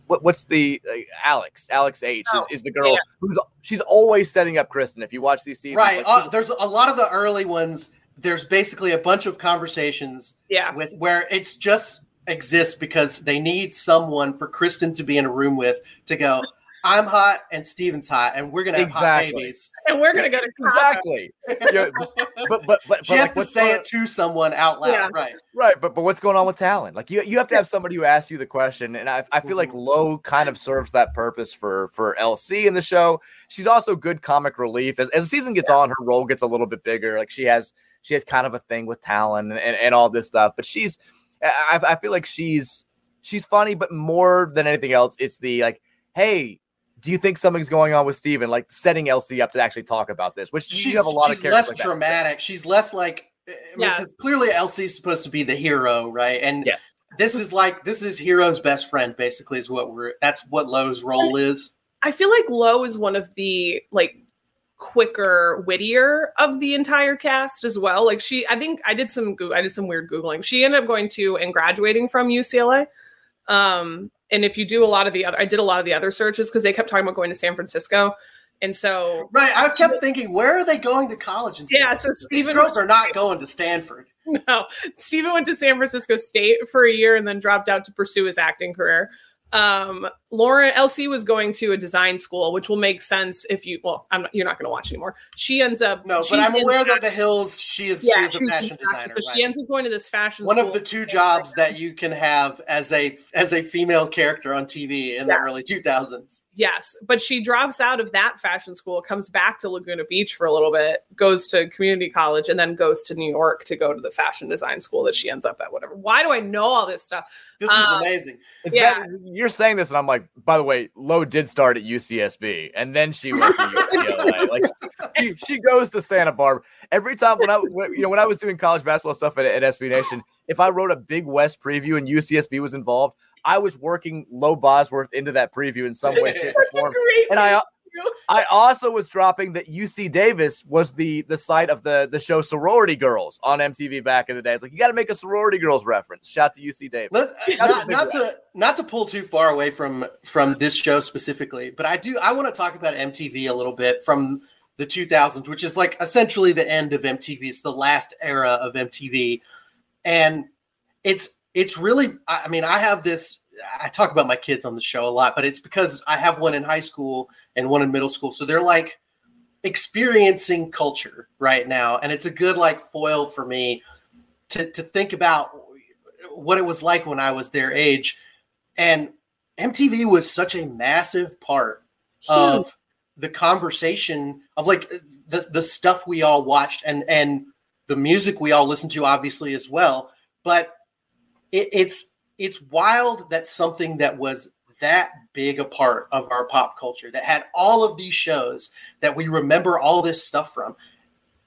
What, what's the uh, Alex? Alex H oh, is, is, the girl yeah. who's she's always setting up Kristin. If you watch these seasons, right? Like, uh, there's a lot of the early ones. There's basically a bunch of conversations. Yeah. With where it's just exists because they need someone for Kristin to be in a room with to go. I'm hot and Steven's hot, and we're gonna have exactly. hot babies, and we're gonna go to exactly. yeah, but but but she but has like, to say it to someone out loud, yeah. right? Right, but but what's going on with Talan? Like you you have to have somebody who asks you the question, and I I feel like mm-hmm. Kind of serves that purpose for for LC in the show. She's also good comic relief as as the season gets yeah. on, her role gets a little bit bigger. Like she has she has kind of a thing with Talan and, and, and all this stuff, but she's I I feel like she's she's funny, but more than anything else, it's the like hey do you think something's going on with Steven, like setting LC up to actually talk about this? Which she's, you have a lot she's of less like dramatic. That. She's less like I mean, because yeah. clearly LC's supposed to be the hero, right? And yes. this is like this is hero's best friend, basically, is what we're that's what Lo's role is. I feel like Lo is one of the like quicker, wittier of the entire cast as well. Like she, I think I did some I did some weird googling. She ended up going to and graduating from UCLA. Um, and if you do a lot of the other, I did a lot of the other searches because they kept talking about going to San Francisco. And so, right, I kept thinking, where are they going to college? In San yeah, so Steven, These girls are not going to Stanford. No, Steven went to San Francisco State for a year and then dropped out to pursue his acting career um Lauren LC was going to a design school, which will make sense if you well, I'm not, you're not going to watch anymore. She ends up no, but I'm aware that the Hills she is yeah, she is a fashion designer. But right. she ends up going to this fashion. One school. of the two jobs that you can have as a as a female character on TV in yes. the early 2000s. Yes, but she drops out of that fashion school, comes back to Laguna Beach for a little bit, goes to community college, and then goes to New York to go to the fashion design school that she ends up at. Whatever. Why do I know all this stuff? This um, is amazing. It's yeah. Bad. You're saying this, and I'm like, by the way, Lo did start at UCSB, and then she went to UCLA. like she, she, goes to Santa Barbara every time. When I, when, you know, when I was doing college basketball stuff at, at SB Nation, if I wrote a Big West preview and UCSB was involved, I was working Lo Bosworth into that preview in some way, shape, or form. And I I also was dropping that UC Davis was the the site of the the show Sorority Girls on MTV back in the day. It's like you got to make a Sorority Girls reference. Shout to UC Davis. Let's, not, not to not to pull too far away from from this show specifically, but I do I want to talk about MTV a little bit from the 2000s, which is like essentially the end of MTV. It's the last era of MTV, and it's it's really I mean I have this I talk about my kids on the show a lot, but it's because I have one in high school and one in middle school. So they're like experiencing culture right now. And it's a good like foil for me to, to think about what it was like when I was their age. And MTV was such a massive part Huge. of the conversation of like the, the stuff we all watched and and the music we all listened to obviously as well. But it, it's it's wild that something that was that big a part of our pop culture that had all of these shows that we remember all this stuff from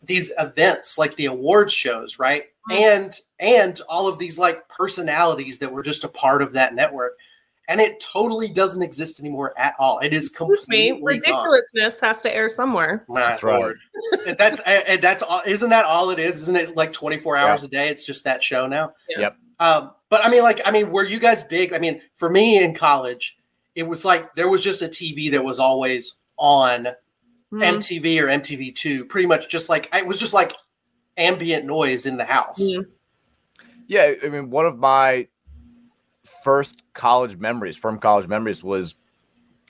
these events like the awards shows, right? And and all of these like personalities that were just a part of that network. And it totally doesn't exist anymore at all. It is Excuse me, completely gone. ridiculousness has to air somewhere. My That's right. lord. And that's and that's all isn't that all it is? Isn't it like 24 hours a day? It's just that show now. Yep. Um, but I mean, like, I mean, were you guys big? I mean, for me in college, it was like there was just a TV that was always on Hmm. MTV or MTV2, pretty much just like it was just like ambient noise in the house. Mm. Yeah, I mean, one of my first college memories, from college memories, was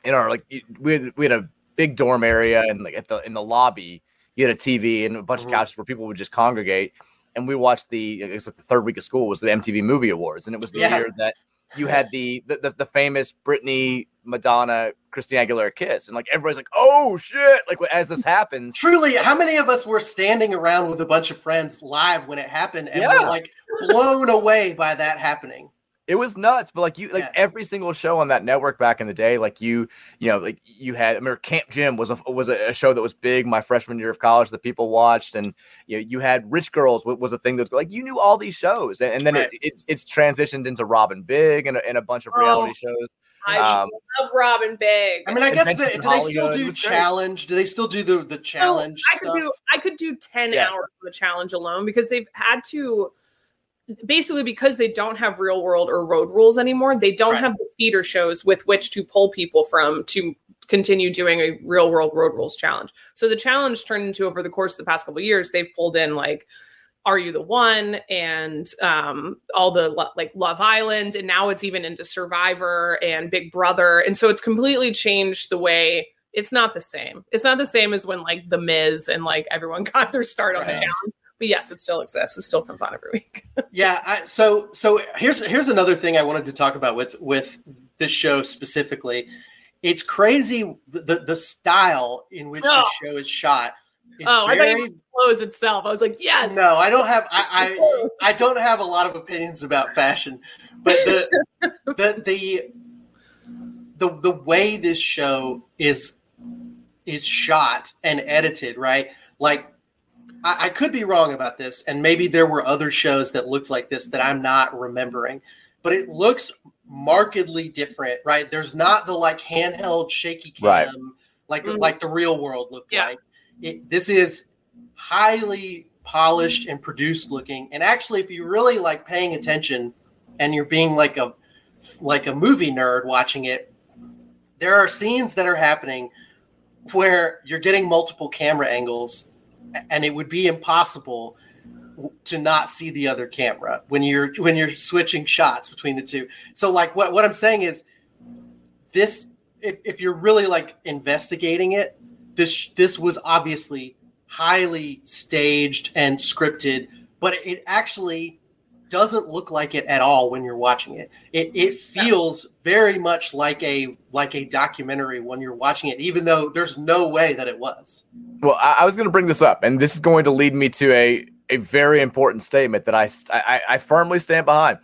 in our like we had, we had a big dorm area, and like at the in the lobby, you had a TV and a bunch Mhm. of couches where people would just congregate, and we watched the it's like the third week of school was the MTV Movie Awards, and it was the Yeah. year that you had the the, the the famous Britney, Madonna, Christina Aguilera kiss, and like everybody's like, oh shit! Like as this happens, Truly, how many of us were standing around with a bunch of friends live when it happened and Yeah. were like blown away by that happening? It was nuts, but like you, like Yeah. every single show on that network back in the day, like you, you know, like you had. I remember Camp Jim was a was a, a show that was big my freshman year of college that people watched, and you know, you had Rich Girls was a thing that was like you knew all these shows, and, and then Right. it, it's it's transitioned into Rob & Big and a, and a bunch of reality shows. I Um, love Rob & Big. I mean, I guess the, do they still do was great. challenge? Do they still do the the challenge I could stuff? do I could do 10 Yes. hours of the challenge alone because they've had to basically because they don't have real world or road rules anymore, they don't Right. have the feeder shows with which to pull people from to continue doing a real world road rules challenge. So the challenge turned into over the course of the past couple of years, they've pulled in like are you the one and um all the lo- like love island and now it's even into survivor and big brother and so it's completely changed the way it's not the same it's not the same as when like the miz and like everyone got their start on the challenge but yes it still exists it still comes on every week Yeah. I, so so here's here's another thing I wanted to talk about with with this show specifically. It's crazy the the, style in which Oh. the show is shot. Is oh i thought very, you clothes itself i was like yes no, I don't have I, I I don't have a lot of opinions about fashion, but the the the the the way this show is is shot and edited, right? Like I, I could be wrong about this, and maybe there were other shows that looked like this that I'm not remembering, but it looks markedly different, right? There's not the like handheld shaky cam Right. like Mhm. like the real world looked Yeah. like. It, this is highly polished and produced looking, and actually, if you're really like paying attention and you're being like a like a movie nerd watching it, there are scenes that are happening where you're getting multiple camera angles and it would be impossible to not see the other camera when you're when you're switching shots between the two. So like what, what i'm saying is this if, if you're really like investigating it this this was obviously highly staged and scripted but it actually doesn't look like it at all when you're watching it. It it feels very much like a like a documentary when you're watching it, even though there's no way that it was. Well, I, I was going to bring this up, and this is going to lead me to a a very important statement that I, I I firmly stand behind.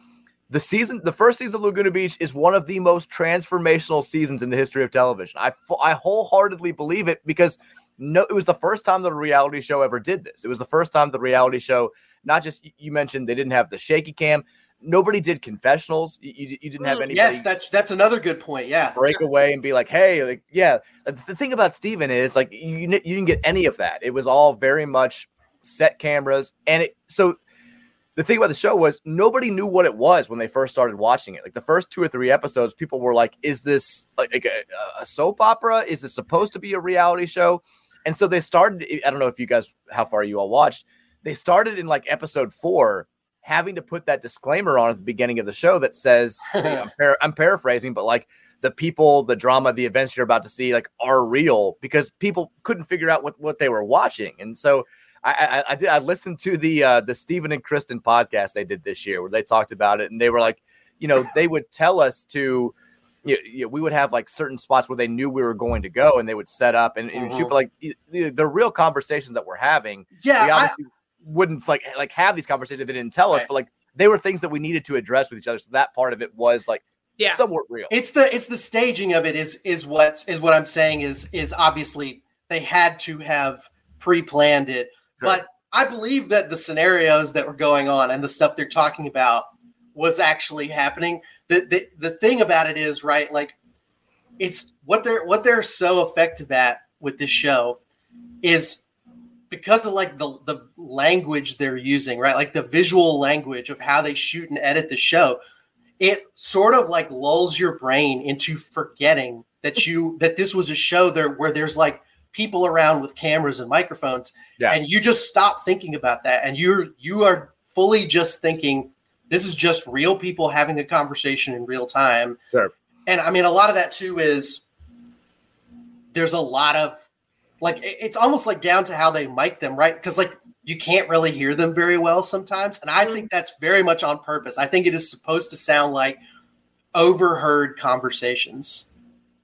The season, the first season of Laguna Beach is one of the most transformational seasons in the history of television. I I wholeheartedly believe it because no, it was the first time that a reality show ever did this. It was the first time the reality show, not just you mentioned they didn't have the shaky cam. Nobody did confessionals. You, you, didn't have mm, any. Yes, that's that's another good point. Yeah. break away and be like, hey, like, yeah. Uh, the thing about Steven is like you you didn't get any of that. It was all very much set cameras, and it so the thing about the show was nobody knew what it was when they first started watching it. Like the first two or three episodes, people were like, "Is this like, like a, a soap opera? Is this supposed to be a reality show?" And so they started. I don't know if you guys how far you all watched. They started in like episode four, having to put that disclaimer on at the beginning of the show that says, I'm, par- I'm paraphrasing, but like the people, the drama, the events you're about to see, like are real because people couldn't figure out what what they were watching, and so. I, I, I did. I listened to the uh, the Stephen and Kristin podcast they did this year where they talked about it, and they were like, you know, they would tell us to, you you we would have like certain spots where they knew we were going to go, and they would set up and, and shoot. Mhm. But like the, the real conversations that we're having, Yeah. I, wouldn't like like have these conversations. They didn't tell us, Right. but like they were things that we needed to address with each other. So that part of it was like yeah somewhat real. it's the it's the staging of it is is what is what I'm saying is is obviously they had to have pre-planned it But I believe that the scenarios that were going on and the stuff they're talking about was actually happening. The the, the thing about it is, right, like it's what they're what they're so effective at with this show is because of like the the language they're using, right? Like the visual language of how they shoot and edit the show. It sort of like lulls your brain into forgetting that you that this was a show there where there's like people around with cameras and microphones Yeah. and you just stop thinking about that and you're you are fully just thinking this is just real people having a conversation in real time Sure. and i mean a lot of that too is there's a lot of like it's almost like down to how they mic them right because like you can't really hear them very well sometimes and i mm-hmm. think that's very much on purpose i think it is supposed to sound like overheard conversations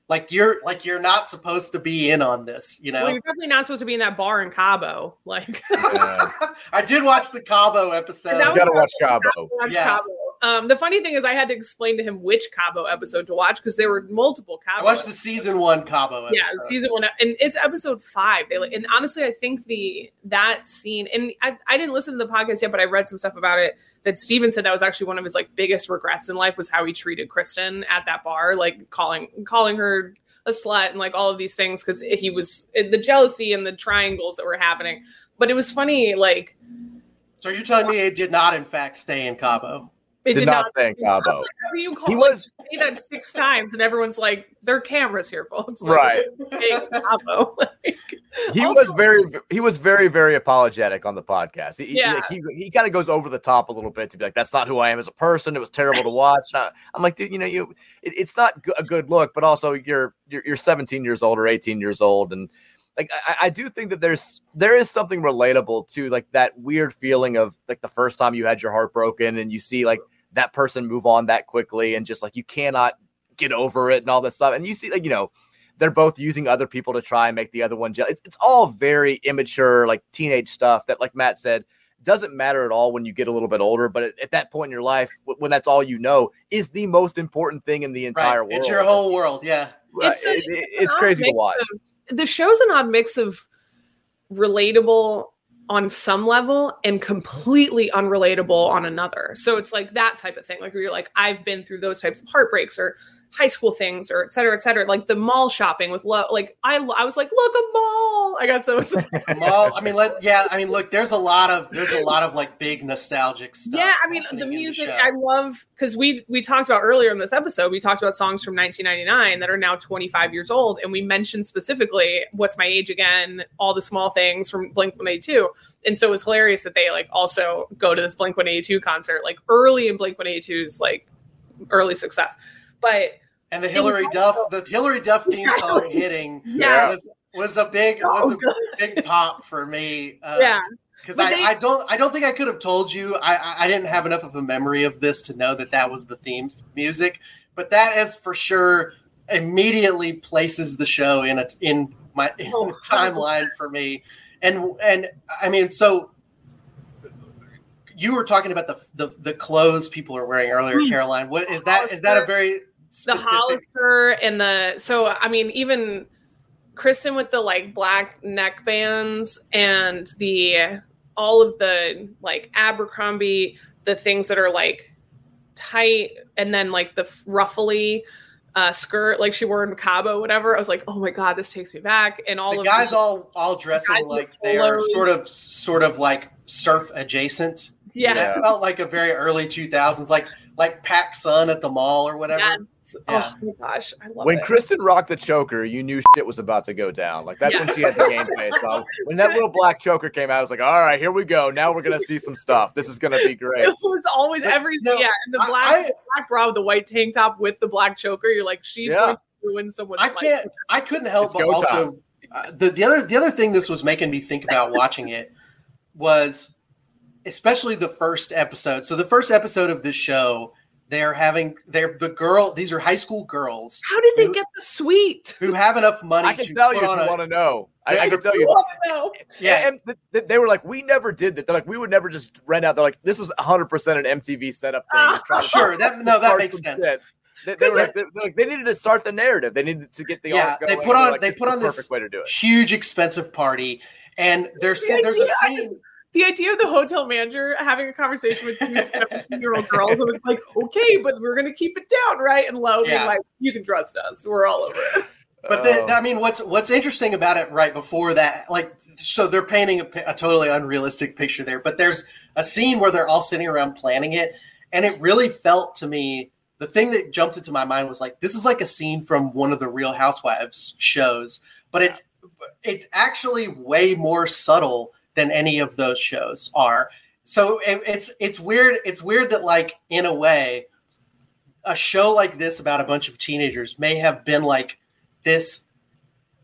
like you're like you're not supposed to be in on this you know Well, you're definitely not supposed to be in that bar in Cabo. Like Yeah. i did watch the cabo episode You gotta watch Cabo. watch Yeah. Cabo. Um, the funny thing is, I had to explain to him which Cabo episode to watch because there were multiple Cabo. i watched the season one cabo episode. yeah, season one, and it's episode five. They like, and honestly, I think the that scene, and I, I didn't listen to the podcast yet, but I read some stuff about it. That Steven said that was actually one of his like biggest regrets in life was how he treated Kristin at that bar, like calling calling her a slut and like all of these things because he was the jealousy and the triangles that were happening. But it was funny, like so you're telling me it did not in fact stay in cabo it Did not stay in Cabo. You call, He was- was say that six times, and everyone's like, "There are cameras here, folks." Like, Right. hey, Cabo. Like, He Also- was very, he was very, very apologetic on the podcast. He, Yeah. he, he, he kind of goes over the top a little bit to be like, "That's not who I am as a person. It was terrible to watch." Not- I'm like, dude, you know, you, it, it's not a good look, but also you're, you're, you're 17 years old or 18 years old, and like, I, I do think that there's, there is something relatable to like that weird feeling of like the first time you had your heart broken and you see like that person move on that quickly and just like you cannot get over it and all that stuff, and you see like you know they're both using other people to try and make the other one jealous. It's, it's all very immature, like teenage stuff that, like Matt said, doesn't matter at all when you get a little bit older. But at, at that point in your life, w- when that's all you know, is the most important thing in the entire right world. it's your whole world yeah Right. It's a- It- it- it's crazy to watch. of- the show's an odd mix of relatable on some level and completely unrelatable on another. So it's like that type of thing, like where you're like, I've been through those types of heartbreaks or high school things or et cetera, et cetera. Like the mall shopping with love. Like I, I was like, look, a mall. I got so excited. Mall, I mean, let yeah. I mean, look, there's a lot of there's a lot of like big nostalgic stuff. yeah i mean the music show. i love because we we talked about earlier in this episode we talked about songs from 1999 that are now 25 years old and we mentioned specifically what's my age again all the small things from blink 182 and so it was hilarious that they like also go to this blink 182 concert like early in blink 182's like early success but and the Hilary Duff, the Hilary Duff theme song hitting yes was, was a big so was a good. big pop for me. Uh, yeah because I, I don't I don't think I could have told you. I, I didn't have enough of a memory of this to know that that was the theme music. But that is for sure immediately places the show in a in my in Oh, timeline for me. And and I mean so. You were talking about the, the the clothes people are wearing earlier, Hmm. Caroline. What is that? Is that a very the? Hollister and the so I mean even Kristin with the like black neck bands and the all of the like Abercrombie the things that are like tight and then like the ruffly uh, skirt like she wore in Cabo whatever I was like oh my god this takes me back and all the of guys the, all all dressing like they are sort of sort of like surf adjacent. yeah, That felt like a very early 2000s, like like Pac Sun at the mall or whatever. yes. Yeah. oh my gosh I love When it Kristin rocked the choker, you knew shit was about to go down. Like that's when she had the game face on. When that little black choker came out, I was like, "All right, here we go. Now we're gonna see some stuff. This is gonna be great." it was always But every no, yeah and the black I- black bra with the white tank top with the black choker you're like she's Yeah. going to ruin someone's I life. can't. I couldn't help It's but also uh, the the other the other thing this was making me think about watching it was especially the first episode. So the first episode of this show, they're having they're the girl. These are high school girls How did they Who- get the suite? who have enough money I to can tell you put if on you a want to know. I, I Yeah, can tell you. No. yeah. And th- th- they were like, we never did that. They're like, we would never just rent out. They're like, this was 100% an MTV setup thing. to try to Sure, that no, that makes sense. shit. They, they, were 'Cause like, they, like, they neneeded to start the narrative. They needed to get the Yeah, art they going. put They're on- like, they this is put the on this- perfect way to do it. huge expensive party And there's there's a scene the idea of the hotel manager having a conversation with two 17 year old girls and was like, okay, but we're gonna keep it down, right? And Logan, Yeah. like, you can trust us. We're all over it. But the, Oh. I mean, what's what's interesting about it right before that, like, so they're painting a, a totally unrealistic picture there. But there's a scene where they're all sitting around planning it, and it really felt to me. The thing that jumped into my mind was like, this is like a scene from one of the Real Housewives shows, but it's it's actually way more subtle than any of those shows are. So it, it's it's weird. It's weird that like in a way, a show like this about a bunch of teenagers may have been like this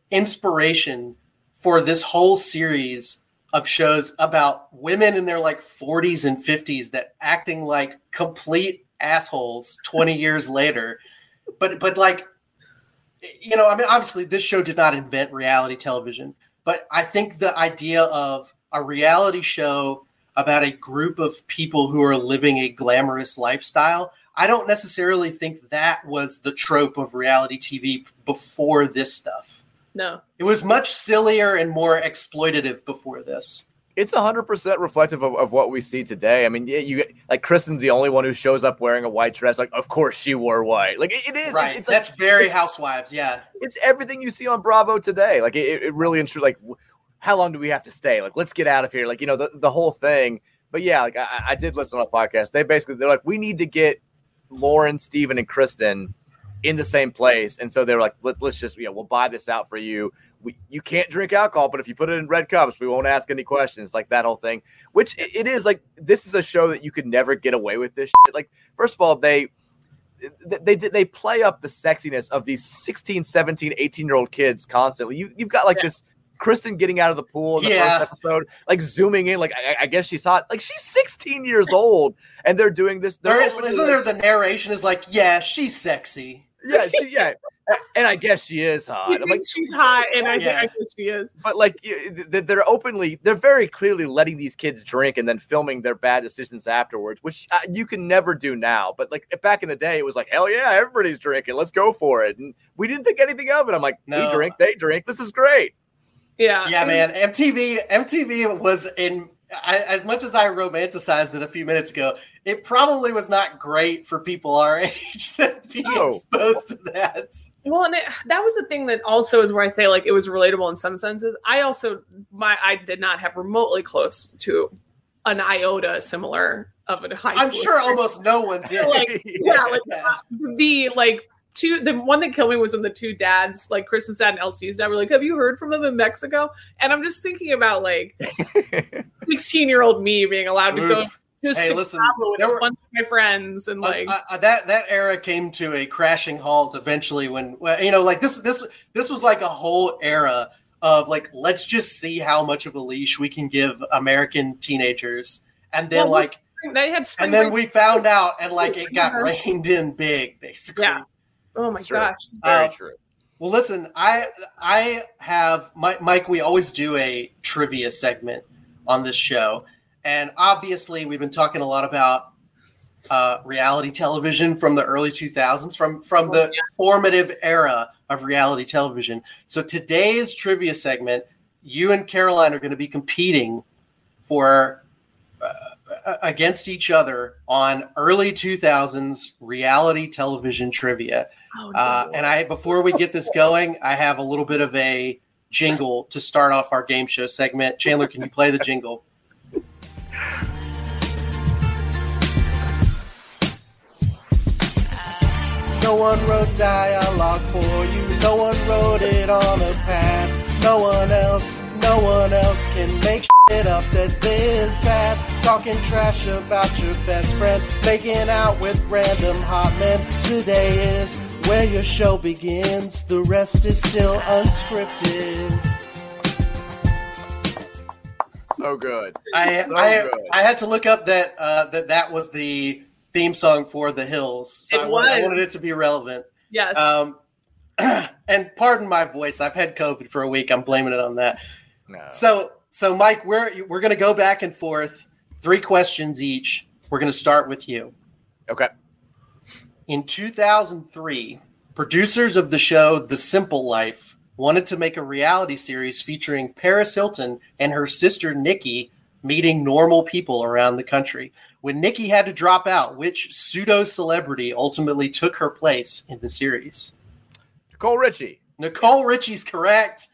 inspiration for this whole series of shows about women in their like 40s and 50s that acting like complete assholes 20 years later but but like you know i mean obviously this show did not invent reality television but i think the idea of a reality show about a group of people who are living a glamorous lifestyle I don't necessarily think that was the trope of reality TV before this stuff. No. It was much sillier and more exploitative before this. It's hundred percent reflective of, of what we see today. I mean, yeah, you like Kristin's the only one who shows up wearing a white dress. Like, of course she wore white. Like it, it is. right. It's, like, That's very Housewives. Yeah. it's everything you see on Bravo today. Like it, it really and true. Like, w- how long do we have to stay? Like, let's get out of here. Like, you know, the, the whole thing. But yeah, like I, I did listen to a podcast. They basically they're like, we need to get Lauren, Steven, and Kristin in the same place. And so they were like, Let, let's just, you know, we'll buy this out for you. We, you can't drink alcohol, but if you put it in red cups, we won't ask any questions, like that whole thing. Which it, it is like this is a show that you could never get away with this. Shit. Like, first of all, they they they they play up the sexiness of these 16 17 18 year old kids constantly you, you've got like Yeah. this kristin getting out of the pool in the Yeah. first episode like zooming in like I, I guess she's hot like she's 16 years old and they're doing this they're There, openly, isn't there the narration is like, yeah, she's sexy. yeah she, yeah and i guess she is hot I'm like she's hot, and I, Yeah. I think she is. but like they're openly they're very clearly letting these kids drink and then filming their bad decisions afterwards which uh, you can never do now but like back in the day it was like hell yeah everybody's drinking let's go for it and we didn't think anything of it i'm like No. we drink they drink this is great Yeah. Yeah, man. MTV, MTV was in. I, as much as I romanticized it a few minutes ago, it probably was not great for people our age that be No. exposed to that. Well, and it, that was the thing that also is where I say like it was relatable in some senses. I also my I did not have remotely close to an iota similar of a high school. I'm sure experience. almost no one did. like yeah, like Yeah. the like two the one that killed me was when the two dads, like Kristin's dad and LC's dad, were like, "Have you heard from them in Mexico?" And I'm just thinking about like 16 year old me being allowed to go just Hey, to listen, Chicago with there a were- bunch of my friends and like Uh, uh, that that era came to a crashing halt eventually when well, you know like this this this was like a whole era of like let's just see how much of a leash we can give American teenagers and then Well, like they had and then we found out and like it got Yeah. reined in big basically. Yeah. Oh my Sure. gosh very Uh, true Well, listen, I I have Mi- Mike. We always do a trivia segment on this show, and obviously we've been talking a lot about uh, reality television from the early 2000s, from from Oh, the formative era of reality television. So today's trivia segment, you and Caroline are going to be competing for uh, against each other on early 2000s reality television trivia. oh, Uh, and I, before we get this going, I have a little bit of a jingle to start off our game show segment. Chandler, can you play the jingle? No one wrote dialogue for you. No one wrote it on a pad. No one else, no one else can make shit up that's this bad. Talking trash about your best friend, making out with random hot men. Today is where your show begins. The rest is still unscripted. so good I So I, good. I had to look up that uh, that that was the theme song for The Hills. So It I, wa- I wanted it to be relevant. yes Um, and pardon my voice. I've had COVID for a week. I'm blaming it on that. no. So, so Mike, we're we're going to go back and forth, three questions each. We're going to start with you. okay In 2003, producers of the show The Simple Life wanted to make a reality series featuring Paris Hilton and her sister Nicky meeting normal people around the country. When Nicky had to drop out, which pseudo celebrity ultimately took her place in the series? Nicole Richie. Nicole Richie's correct.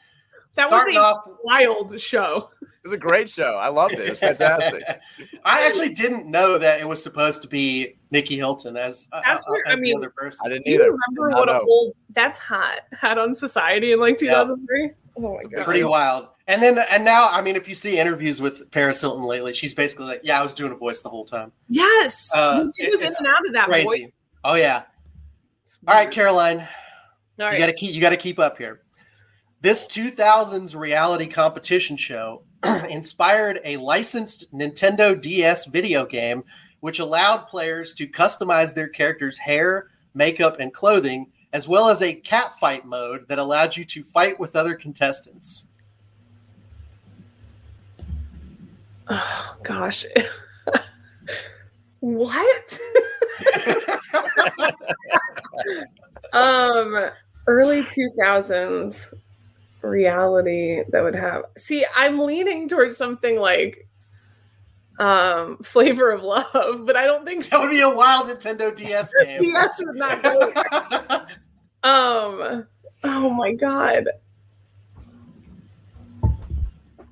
That Starting was a off wild show. It was a great show. I loved it. It was fantastic. I actually didn't know that it was supposed to be Nicky Hilton as, uh, That's uh, where- I as mean, the other person. I didn't Do you either. remember what not a whole that's hot had on society in like Yeah. 2003? Oh my god. Pretty wild. And then and now, I mean, if you see interviews with Paris Hilton lately, she's basically like, "Yeah, I was doing a voice the whole time." Yes. Uh, she it- was in it's and out of that Crazy. voice. Oh yeah. All right, Caroline, All you right. got to keep you got to keep up here. This 2000s reality competition show inspired a licensed Nintendo DS video game, which allowed players to customize their characters' hair, makeup, and clothing, as well as a cat fight mode that allowed you to fight with other contestants. Oh gosh. what? um early 2000s reality that would have see i'm leaning towards something like um flavor of love but i don't think That would be a wild Nintendo DS game. yes would not go um oh my god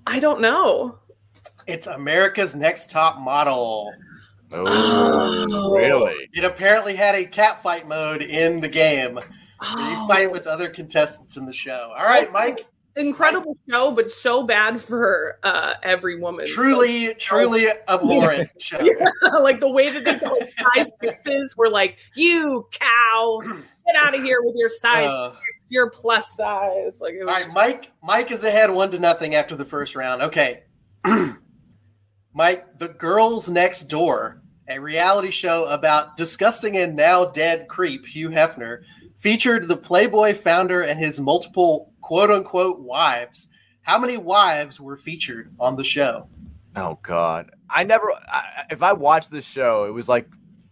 i don't know it's America's Next Top Model. Oh, Oh. really? It apparently had a cat fight mode in the game. Where You Oh. fight with other contestants in the show. All right, Also, Mike. incredible show but so bad for uh every woman Truly, truly abhorrent show. So, like the way that they go like, size sixes were like you cow get out of here with your size Uh. six your plus size like it All was right, Mike. Mike is ahead one to nothing after the first round. Okay, Mike. The Girls Next Door, a reality show about disgusting and now dead creep Hugh Hefner, featured the Playboy founder and his multiple quote unquote wives. How many wives were featured on the show? Oh God, I never. I, if I watched this show, it was like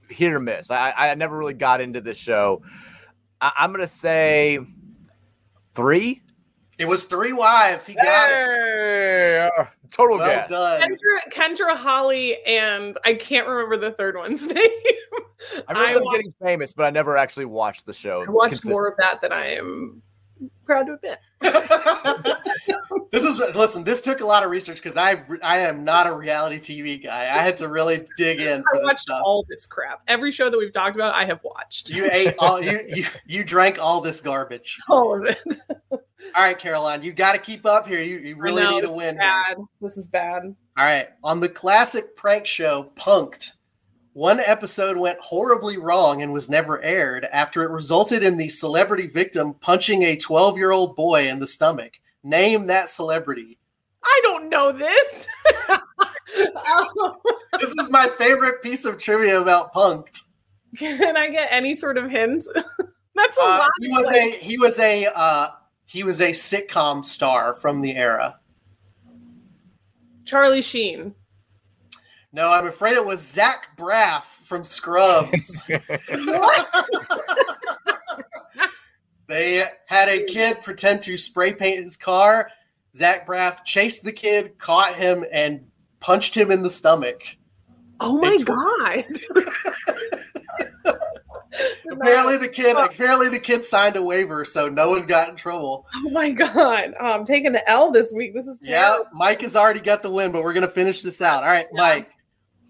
hit or miss. I I never really got into this show. I, I'm gonna say three. It was three wives. He got it. Hey, total Well guess. done. Kendra, Kendra Holly and I can't remember the third one's name. I remember I them watched- getting famous, but I never actually watched the show. I watched more of that than I am proud to admit. this is listen. This took a lot of research because I I am not a reality TV guy. I had to really dig in I for this watched stuff. all this crap. Every show that we've talked about, I have watched. You ate all you, you you drank all this garbage. all of it. All right, Caroline, you got to keep up here. You, you really know, need is win. here. Bad. This is bad. All right, on the classic prank show Punk'd, one episode went horribly wrong and was never aired after it resulted in the celebrity victim punching a 12 year old boy in the stomach. Name that celebrity. I don't know this. This is my favorite piece of trivia about Punk'd. Can I get any sort of hint? That's a Uh, lot. he was a he was a uh, he was a sitcom star from the era. Charlie Sheen. No, I'm afraid it was Zach Braff from Scrubs. They had a kid pretend to spray paint his car. Zach Braff chased the kid, caught him, and punched him in the stomach. Oh my They- god. Apparently, the kid apparently the kid signed a waiver, so no one got in trouble. Oh my god. Oh, I'm taking the L this week. This is Yeah. Mike has already got the win, but we're gonna finish this out. All right, Mike.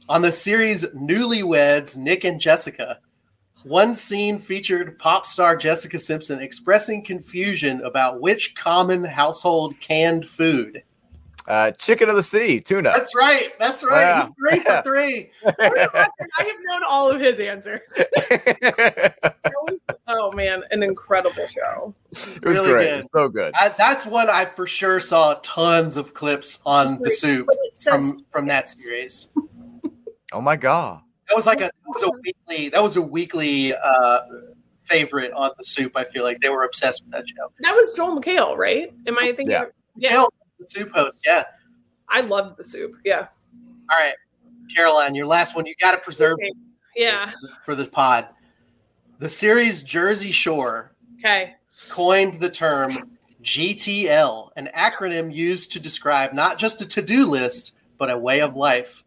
On the series Newlyweds, Nick and Jessica, one scene featured pop star Jessica Simpson expressing confusion about which common household canned food. Uh, chicken of the sea, tuna. That's right. That's right. He's three for three. I have known all of his answers. Was- oh man, an incredible show. it was Really great. good. Was so good. I, that's one I for sure saw tons of clips on the soup But it says from from that series. Oh my god. That was like a that was a weekly that was a weekly uh, favorite on the soup. I feel like they were obsessed with that show. that was Joel McHale, right? Am I thinking? Yeah. Yeah. Hell, the soup host. Yeah. I loved the soup. Yeah. All right, Caroline, your last one. You got to preserve Okay. Yeah. for the pod. The series Jersey Shore Okay. coined the term GTL, an acronym used to describe not just a to do list, but a way of life.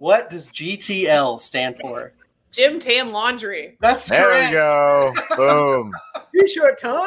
What does GTL stand for? Gym Tan Laundry. That's there correct. we go. Boom. You short time?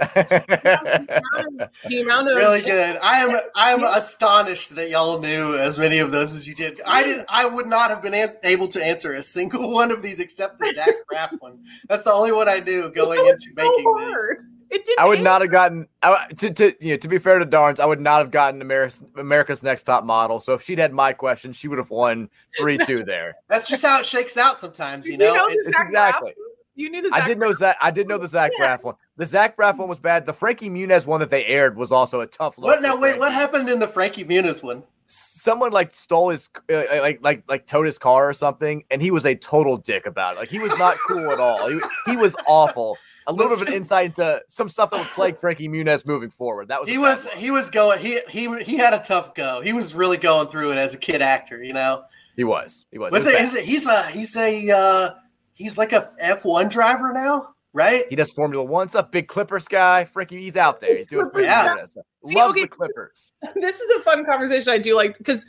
The amount of Really good. I am I am astonished that y'all knew as many of those as you did. I did. I would not have been an- able to answer a single one of these except the Zach Braff one. That's the only one I knew going into so making these. hard. It didn't. I would end. not have gotten I, to, to you know to be fair to Darns, I would not have gotten America's, America's Next Top Model. So if she'd had my question, she would have won three two there. That's just how it shakes out sometimes. You you know, know It's- exactly. Braff? You knew the I Zach did know Braff- that. I did know the Zach Yeah. Braff one. The Zach Braff one was bad. The Frankie Muniz one that they aired was also a tough. look what? now? Wait. Frankie. What happened in the Frankie Muniz one? Someone like stole his uh, like like like towed his car or something, and he was a total dick about it. Like he was not cool at all. He, he was awful. A little bit of an insight into some stuff that would plague Frankie Muniz moving forward. That was He was one. he was going he he he had a tough go. He was really going through it as a kid actor. You know. He was. He was. Was It was it, it, he's a he's a uh, he's like a F one driver now, right? He does Formula One stuff. Big Clippers guy. Frankie, he's out there. He's doing Clippers Frankie guy. Muniz. See, Loves okay, the Clippers. this is a fun conversation I do like because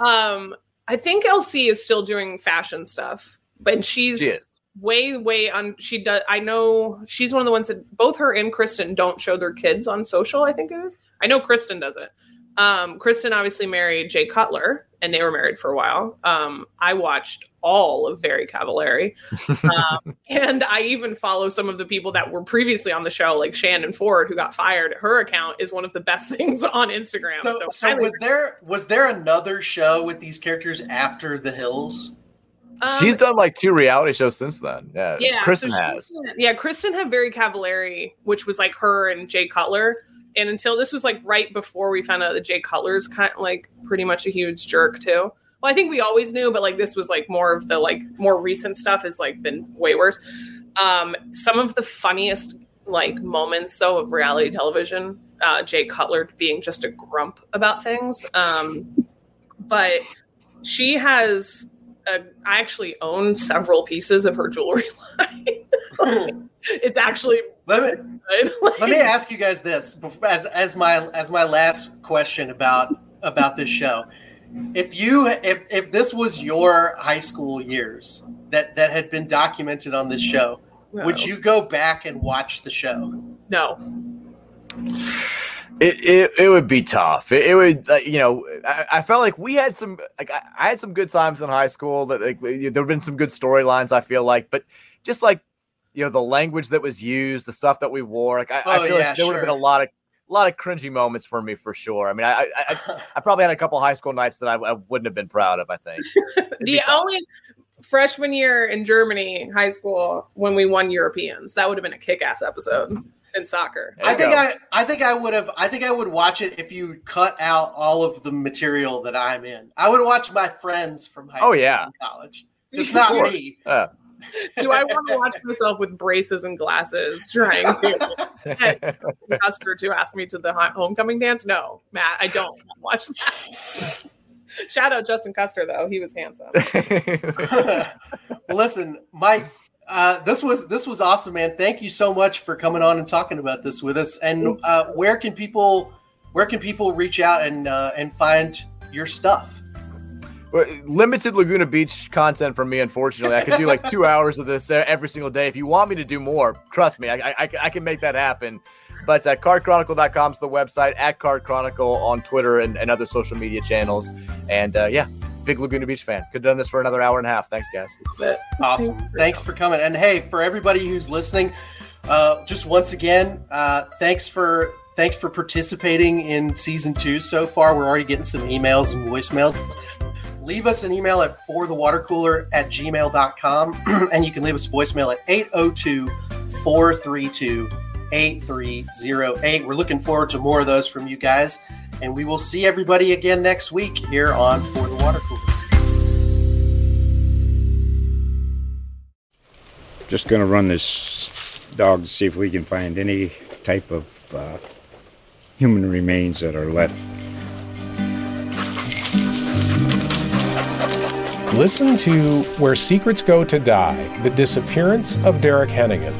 um I think LC is still doing fashion stuff, but she's She is. Way way on she does I know she's one of the ones that both her and Kristin don't show their kids on social, I think it is. I know Kristin does it. Um Kristin obviously married Jay Cutler and they were married for a while. Um I watched all of Very Cavallari. um, and I even follow some of the people that were previously on the show, like Shannon Ford, who got fired. Her account is one of the best things on Instagram. So, So, so was there was there another show with these characters after The Hills? Um, She's done like two reality shows since then. Yeah. yeah, Kristin so has. Yeah, Kristin had very Cavallari, which was like her and Jay Cutler. And until this was like right before we found out that Jay Cutler's kind of like pretty much a huge jerk too. Well, I think we always knew, but like this was like more of the like more recent stuff has like been way worse. Um, some of the funniest like moments though of reality television, uh, Jay Cutler being just a grump about things. Um, but she has a, I actually own several pieces of her jewelry line. it's actually Let me good. let me ask you guys this as as my as my last question about about this show. If you if if this was your high school years that that had been documented on this show, would you go back and watch the show? No. It, it it would be tough. It, it would, uh, you know, I, I felt like we had some, like I, I had some good times in high school. That like there have been some good storylines. I feel like, but just like you know, the language that was used, the stuff that we wore, like I, I Oh, feel yeah, like there would have been a lot of a lot of cringy moments for me for sure. I mean, I I, I, I probably had a couple high school nights that I, I wouldn't have been proud of. I think. The only freshman year in Germany, high school, when we won Europeans, that would have been a kick ass episode in soccer. There I think go. I, I think I would have I think I would watch it if you cut out all of the material that I'm in. I would watch my friends from high Oh, school yeah. and college. Just not Sure. me. Uh, Do I want to watch myself with braces and glasses trying to get Custer to ask me to the homecoming dance? No, Matt, I don't watch that. Shout out Justin Custer though; he was handsome. listen, Mike, uh, this was this was awesome, man. Thank you so much for coming on and talking about this with us. And uh, where can people where can people reach out and uh, and find your stuff? Well, limited Laguna Beach content from me, unfortunately. I could do like two hours of this every single day. If you want me to do more, trust me, I, I, I can make that happen. But uh, cardchronicle.com is the website, at Card Chronicle on Twitter and, and other social media channels. And uh, yeah, big Laguna Beach fan. Could have done this for another hour and a half. Thanks, guys. Awesome. Thanks for coming. And hey, for everybody who's listening, uh, just once again, uh, thanks for thanks for participating in season two so far. We're already getting some emails and voicemails. Leave us an email at forthewatercooler at gmail.com and you can leave us a voicemail at 802 432 8308. We're looking forward to more of those from you guys. And we will see everybody again next week here on For the Water Cooler. Just going to run this dog to see if we can find any type of uh, human remains that are left. Listen to Where Secrets Go to Die The Disappearance of Derek Hennigan.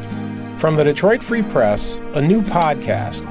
From the Detroit Free Press, a new podcast